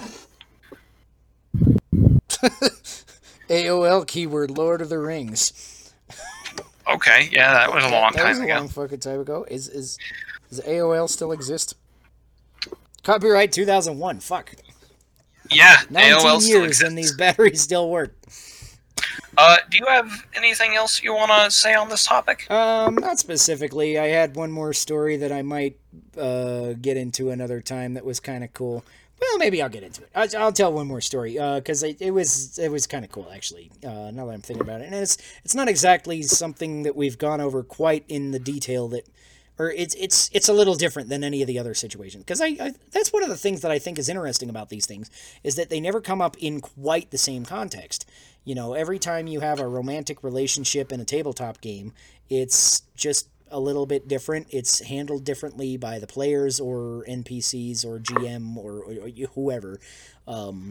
AOL keyword Lord of the Rings. Okay, yeah, that was a long that was time a ago. long fucking time ago. Is is does AOL still exist? Copyright 2001. Fuck. Yeah, 19 AOL still years exists. and these batteries still work. Uh, do you have anything else you want to say on this topic? Um, not specifically. I had one more story that I might uh, get into another time that was kind of cool. Well, maybe I'll get into it. I'll, I'll tell one more story because it, it was it was kind of cool actually. Uh, now that I'm thinking about it, and it's it's not exactly something that we've gone over quite in the detail that, or it's it's it's a little different than any of the other situations. Because I, I that's one of the things that I think is interesting about these things is that they never come up in quite the same context. You know, every time you have a romantic relationship in a tabletop game, it's just a little bit different. It's handled differently by the players or NPCs or GM or, or whoever, um,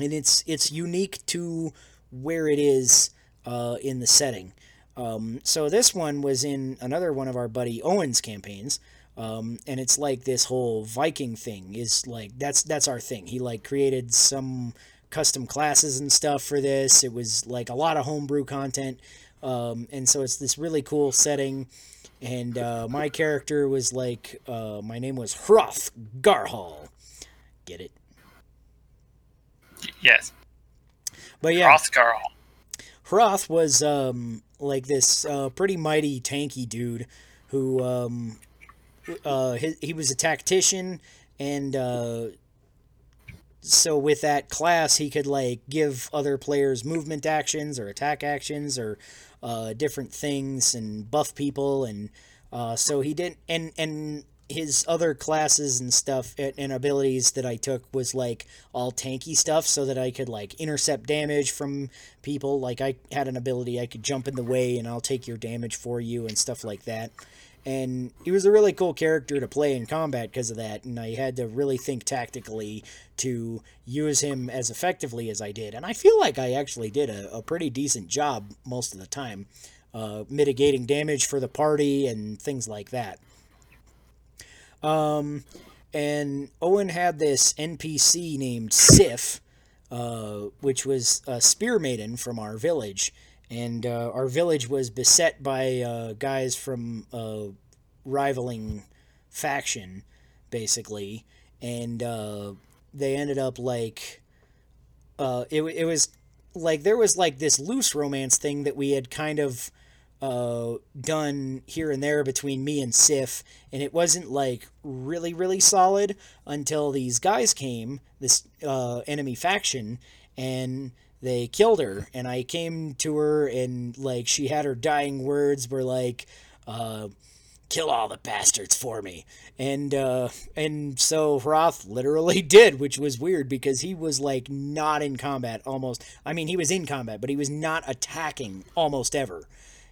and it's it's unique to where it is uh, in the setting. Um, so this one was in another one of our buddy Owen's campaigns. Um, and it's like this whole Viking thing is like that's that's our thing. He like created some custom classes and stuff for this. It was like a lot of homebrew content, um, and so it's this really cool setting. And uh, my character was like, uh, my name was Hroth Garhal. Get it? Yes, But yeah, Rothgar. Hroth was um, like this uh, pretty mighty tanky dude who um, uh, he, he was a tactician and uh, so with that class he could like give other players movement actions or attack actions or uh, different things and buff people and uh, so he didn't and and his other classes and stuff and abilities that I took was like all tanky stuff so that I could like intercept damage from people. Like I had an ability I could jump in the way and I'll take your damage for you and stuff like that and he was a really cool character to play in combat because of that and i had to really think tactically to use him as effectively as i did and i feel like i actually did a, a pretty decent job most of the time uh, mitigating damage for the party and things like that. Um, and owen had this npc named sif uh, which was a spear maiden from our village and uh, our village was beset by uh, guys from a rivaling faction, basically, and uh, they ended up like uh, it, it was like there was like this loose romance thing that we had kind of uh, done here and there between me and Sif, and it wasn't like really really solid until these guys came, this uh, enemy faction, and they killed her and i came to her and like she had her dying words were like uh kill all the bastards for me. And uh and so Hroth literally did which was weird because he was like not in combat almost i mean he was in combat but he was not attacking almost ever.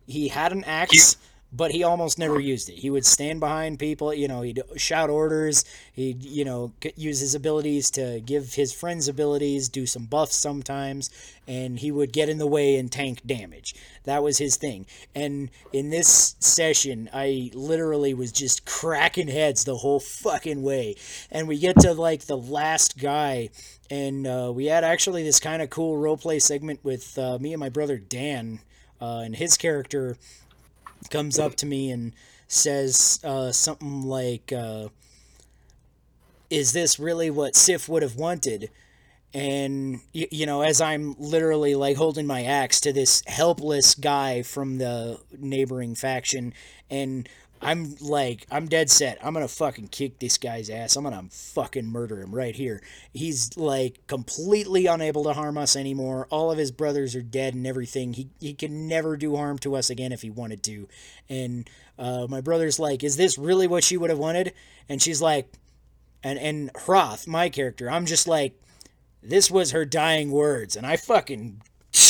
He had an axe but he almost never used it. He would stand behind people, you know, he'd shout orders, he'd, you know, use his abilities to give his friends abilities, do some buffs sometimes, and he would get in the way and tank damage. That was his thing. And in this session, I literally was just cracking heads the whole fucking way. And we get to like the last guy and uh, we had actually this kind of cool roleplay segment with uh, me and my brother Dan, uh, and his character comes up to me and says uh, something like, uh, "Is this really what Sif would have wanted?" And you know, as I'm literally like holding my axe to this helpless guy from the neighboring faction, and I'm like, I'm dead set. I'm gonna fucking kick this guy's ass. I'm gonna fucking murder him right here. He's like completely unable to harm us anymore. All of his brothers are dead and everything. He he can never do harm to us again if he wanted to. And uh, my brother's like, is this really what she would have wanted? And she's like, and and Hroth, my character, I'm just like, this was her dying words, and I fucking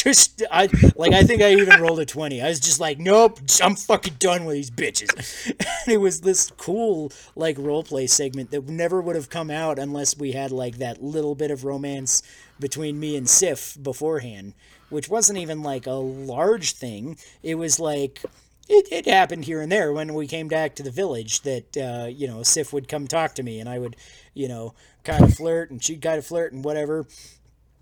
just I like I think I even rolled a twenty. I was just like, nope, I'm fucking done with these bitches. and it was this cool like roleplay segment that never would have come out unless we had like that little bit of romance between me and Sif beforehand, which wasn't even like a large thing. It was like it, it happened here and there when we came back to the village that uh, you know Sif would come talk to me and I would you know kind of flirt and she'd kind of flirt and whatever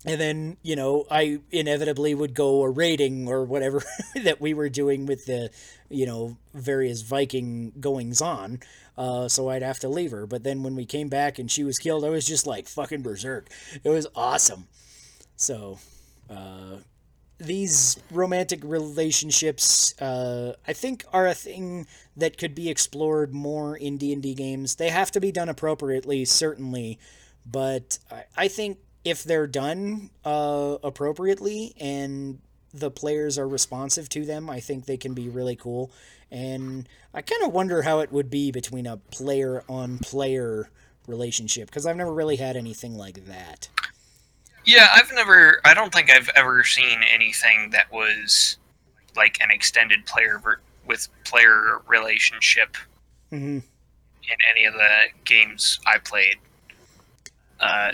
and then you know I inevitably would go a raiding or whatever that we were doing with the you know various Viking goings on. Uh, so I'd have to leave her. But then when we came back and she was killed, I was just like fucking berserk. It was awesome. So uh, these romantic relationships, uh, I think, are a thing that could be explored more in D and D games. They have to be done appropriately, certainly, but I, I think if they're done uh, appropriately and the players are responsive to them, I think they can be really cool. And I kind of wonder how it would be between a player on player relationship because I've never really had anything like that. Yeah, I've never. I don't think I've ever seen anything that was like an extended player ver- with player relationship hmm in any of the games I played. Uh,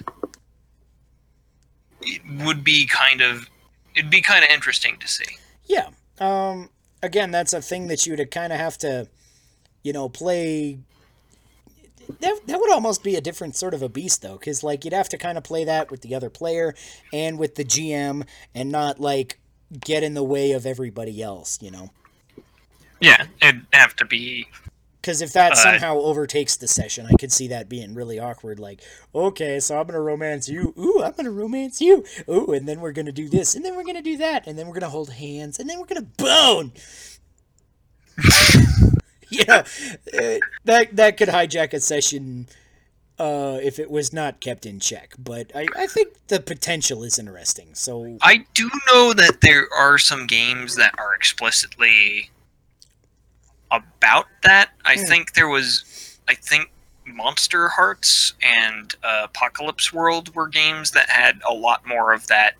would be kind of. It'd be kind of interesting to see. Yeah. Um, again, that's a thing that you would kind of have to, you know, play. That, that would almost be a different sort of a beast, though, because, like, you'd have to kind of play that with the other player and with the GM and not, like, get in the way of everybody else, you know? Yeah, it'd have to be. Because if that Uh, somehow overtakes the session, I could see that being really awkward. Like, okay, so I'm gonna romance you. Ooh, I'm gonna romance you. Ooh, and then we're gonna do this, and then we're gonna do that, and then we're gonna hold hands, and then we're gonna bone. yeah, uh, that that could hijack a session uh, if it was not kept in check. But I, I think the potential is interesting. So I do know that there are some games that are explicitly about that. I Hmm. think there was, I think Monsterhearts and uh, Apocalypse World were games that had a lot more of that,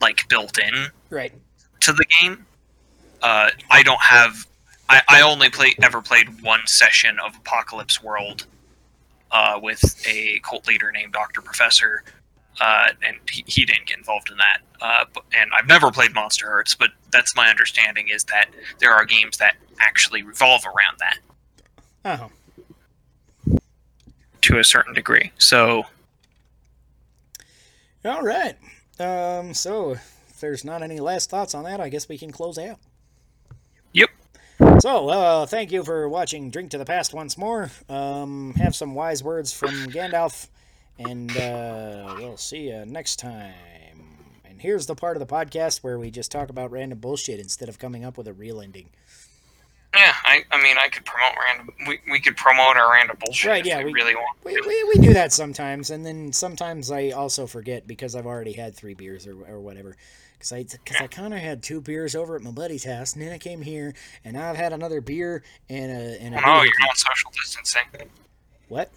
like built in right, to the game. Uh, I don't have. I, I only play ever played one session of Apocalypse World uh, with a cult leader named Doctor Professor, uh, and he, he didn't get involved in that. Uh, but, and I've never played Monsterhearts, but that's my understanding is that there are games that actually revolve around that oh, to a certain degree. So all right. Um, so if there's not any last thoughts on that, I guess we can close out. Yep. So, uh, thank you for watching Drink to the Past once more. Um, have some wise words from Gandalf, and uh, we'll see you next time. And here's the part of the podcast where we just talk about random bullshit instead of coming up with a real ending. yeah, I, I mean, I could promote random. We, we could promote our random bullshit Right, if yeah, we, we- really want. We, we, we do that sometimes, and then sometimes I also forget because I've already had three beers or, or whatever. Because I, cause I kind of had two beers over at my buddy's house, and then I came here, and I've had another beer and a, and a Oh no, you're not social distancing. What?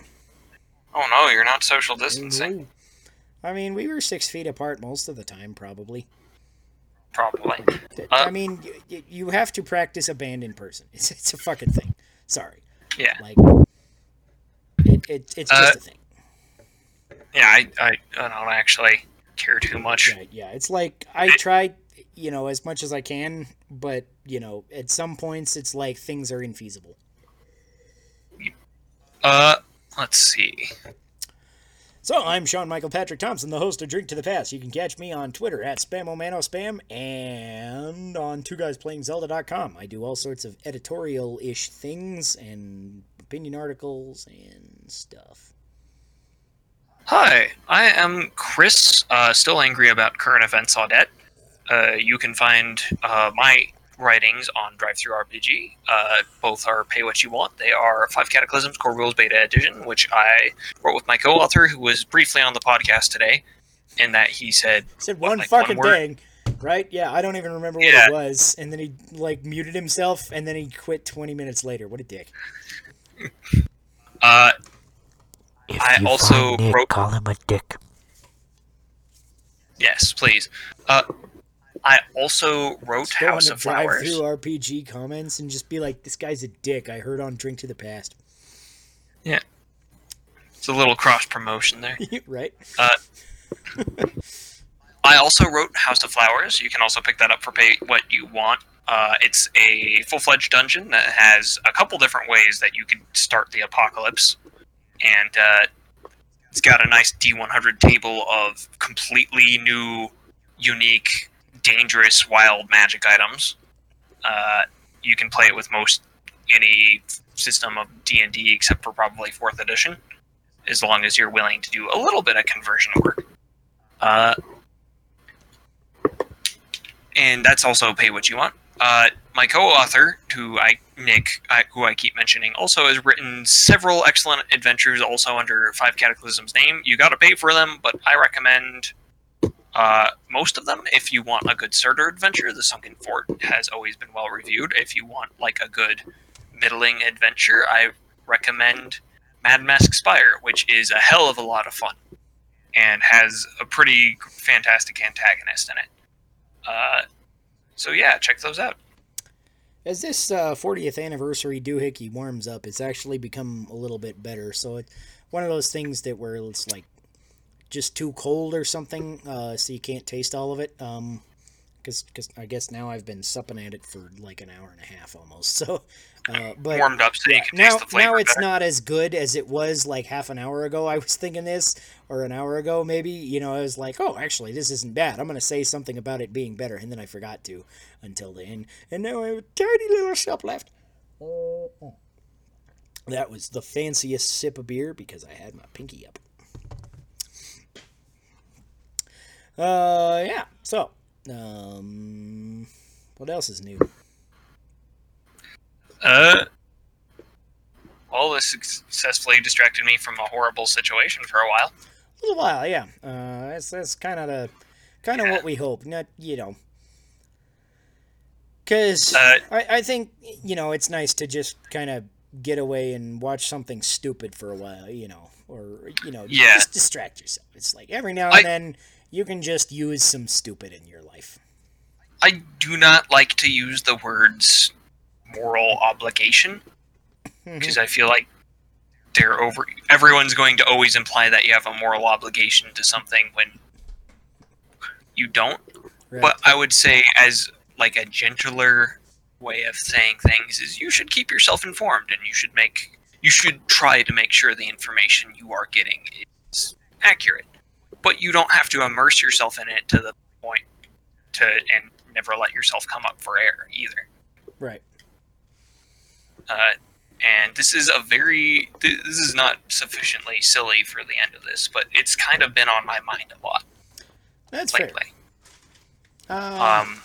Oh no, you're not social distancing. I mean, we were six feet apart most of the time, probably. Probably. Uh, I mean, y- y- you have to practice a band in person. It's, it's a fucking thing. Sorry. Yeah. Like, it, it, it's just Uh, a thing. Yeah, I, I, I don't actually care too much. Right, yeah. It's like, I try, you know, as much as I can, but, you know, at some points, it's like things are infeasible. Uh, let's see. So, I'm Sean Michael Patrick Thompson, the host of Drink to the Past. You can catch me on Twitter at SpamOManoSpam and on Two Guys Playing TwoGuysPlayingZelda.com. I do all sorts of editorial ish things and opinion articles and stuff. Hi, I am Chris. Uh, still angry about current events Audette. Uh, you can find uh, my writings on DriveThruRPG. Uh, both are pay what you want. They are Five Cataclysms Core Rules Beta Edition, which I wrote with my co-author, who was briefly on the podcast today. In that he said, said one like, one fucking word? thing, right? Yeah, I don't even remember what Yeah. it was. And then he, like, muted himself and then he quit 20 minutes later. What a dick. uh, If I you also find Nick, wrote- call him a dick. yes, please. Uh, I also wrote on House of drive Flowers. through RPG comments and just be like, this guy's a dick. I heard on Drink to the Past. Yeah, it's a little cross promotion there. right? I also wrote House of Flowers. You can also pick that up for pay what you want. Uh, it's a full fledged dungeon that has a couple different ways that you can start the apocalypse, and uh, It's got a nice D100 table of completely new, unique, dangerous, wild magic items. Uh, you can play it with most any system of D&D except for probably 4th edition, as long as you're willing to do a little bit of conversion work. Uh, and that's also pay what you want. Uh, my co-author, who I Nick, I, who I keep mentioning, also has written several excellent adventures, also under Five Cataclysms name. You got to pay for them, but I recommend uh, most of them if you want a good starter adventure. The Sunken Fort has always been well reviewed. If you want like a good middling adventure, I recommend Mad Mask Spire, which is a hell of a lot of fun and has a pretty fantastic antagonist in it. Uh, so yeah, check those out. As this uh, 40th anniversary doohickey warms up, it's actually become a little bit better. So it's one of those things that where it's like just too cold or something, uh, so you can't taste all of it. Um, because cause I guess now I've been supping at it for like an hour and a half almost. So, uh, but Warmed up so yeah, you can now taste the flavor now it's better. not as good as it was like half an hour ago. I was thinking this or an hour ago maybe. You know, I was like, oh, actually, this isn't bad. I'm gonna say something about it being better, and then I forgot to until then, and now I have a tiny little sip left. That was the fanciest sip of beer because I had my pinky up. Uh, yeah. So, um, what else is new? Uh, all this successfully distracted me from a horrible situation for a while. A little while, yeah. Uh, that's that's kind of the kind of what we hope. Not you know, because Uh, I I think you know it's nice to just kind of get away and watch something stupid for a while, you know, or you know, Yeah. just distract yourself. It's like every now I- and then you can just use some stupid in your life. I do not like to use the words moral obligation mm-hmm. because I feel like they're over. Everyone's going to always imply that you have a moral obligation to something when you don't. Right. But I would say, as like a gentler way of saying things, is you should keep yourself informed and you should make you should try to make sure the information you are getting is accurate. But you don't have to immerse yourself in it to the point to and never let yourself come up for air either. right. Uh, and this is a very this is not sufficiently silly for the end of this, but it's kind of been on my mind a lot That's fair. Uh, Um,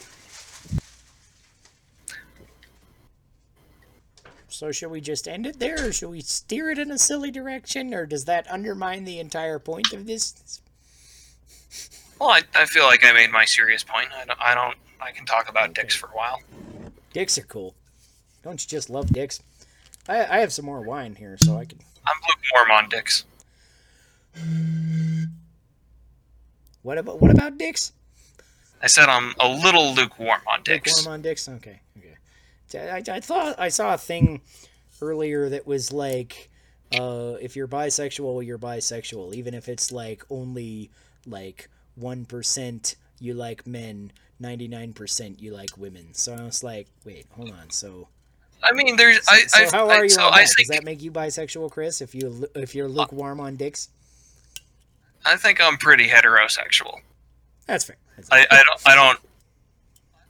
so should we just end it there, or should we steer it in a silly direction, or does that undermine the entire point of this? Well, I, I feel like I made my serious point. I don't, I don't I can talk about dicks for a while. Dicks are cool. Don't you just love dicks? I, I have some more wine here, so I can. I'm lukewarm on dicks. What about what about dicks? I said I'm a little lukewarm on dicks. Lukewarm on dicks. Okay, okay. I, I thought I saw a thing earlier that was like, uh, if you're bisexual, you're bisexual, even if it's like only like one percent you like men, ninety nine percent you like women. So I was like, wait, hold on. So, I mean, there's so, I, so I, how I, are you so on I that? think Does that make you bisexual, Chris? If you if you're lukewarm on dicks, I think I'm pretty heterosexual. that's fair. That's I, I don't I don't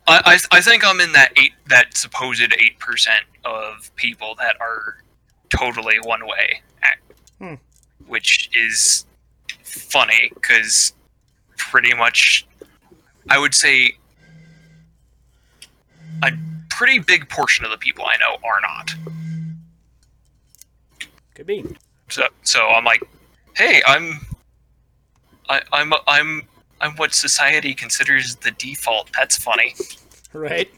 I, I, I think I'm in that eight that supposed eight percent of people that are totally one way, Hmm. which is funny because pretty much I would say a pretty big portion of the people I know are not. Could be. So so I'm like, hey, I'm I, I'm I'm I'm what society considers the default. That's funny. Right?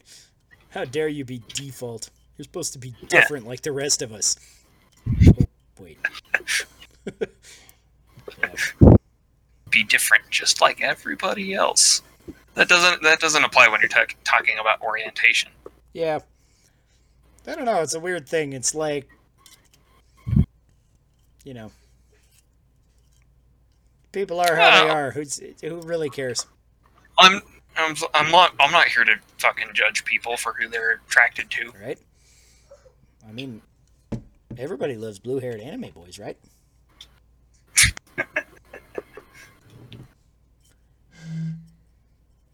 How dare you be default? You're supposed to be different like the rest of us. Oh, wait. Yeah. Be different, just like everybody else. That doesn't that doesn't apply when you're talk talking about orientation. Yeah. I don't know. It's a weird thing. It's like, you know, people are how they are. Who's who really cares? I'm I'm I'm not I'm not here to fucking judge people for who they're attracted to. Right? I mean, everybody loves blue-haired anime boys, right?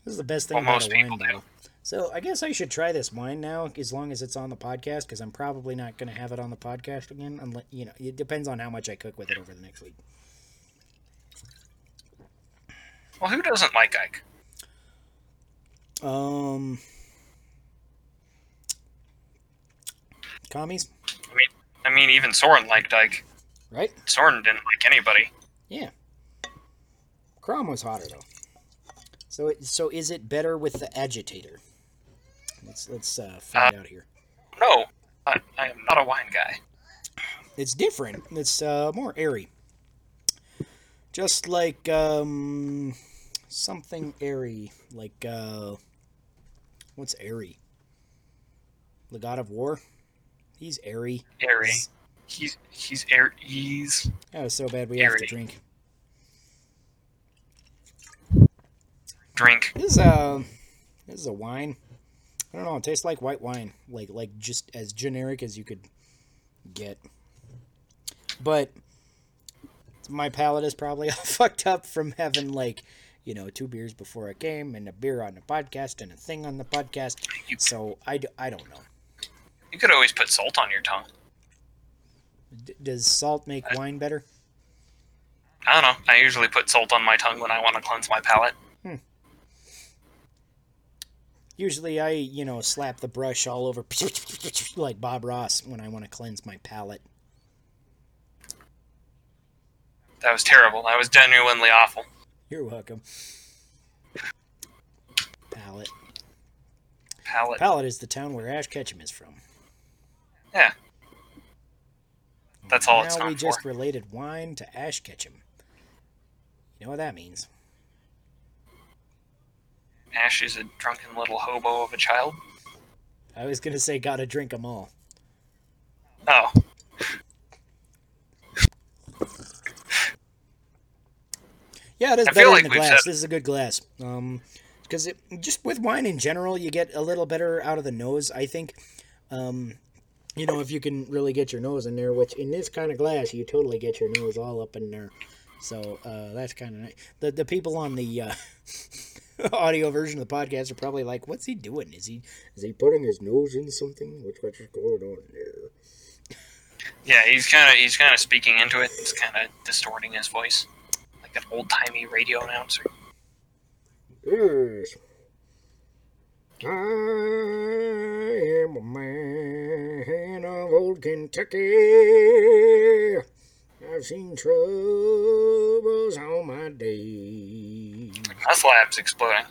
This is the best thing Well, about a wine bottle. So I guess I should try this wine now, as long as it's on the podcast, because I'm probably not going to have it on the podcast again. Unless you know, it depends on how much I cook with it over the next week. Well, who doesn't like Ike? Um, commies, I mean, I mean, even Soren liked Ike. right? Soren didn't like anybody. Yeah. Chrom was hotter though. So, it, so is it better with the agitator? Let's let's uh, find out here. No, I, I am not a wine guy. It's different. It's uh, more airy. Just like um, something airy, like uh, what's airy? The God of War. He's airy. Airy. He's he's air ease. Oh, so bad we have to drink. Drink. This is a this is a wine. I don't know. It tastes like white wine, like like just as generic as you could get. But my palate is probably all fucked up from having like you know two beers before I came and a beer on the podcast and a thing on the podcast. You, So I, d- I don't know. you could always put salt on your tongue. D- does salt make wine better? I don't know. I usually put salt on my tongue when I want to cleanse my palate. Usually I you know slap the brush all over like Bob Ross when I want to cleanse my palate. That was terrible. That was genuinely awful. You're welcome. Palette. Palate. Pallet is the town where Ash Ketchum is from. Yeah. That's all now it's we known just for. related wine to Ash Ketchum. You know what that means? Ash is a drunken little hobo of a child. I was gonna say gotta drink 'em all. Oh, Yeah, it is I better feel in the glass. said- This is a good glass. Um, because just with wine in general, you get a little better out of the nose. I think. Um, you know, if you can really get your nose in there, which in this kind of glass, you totally get your nose all up in there. So uh, that's kind of nice. The the people on the uh, audio version of the podcast are probably like, "What's he doing? Is he is he putting his nose in something? What's what's going on there?" yeah. He's kind of he's kind of speaking into it. It's kind of distorting his voice, like an old timey radio announcer. Yes. I am a man of old Kentucky. I've seen troubles all my days. My slab's exploding.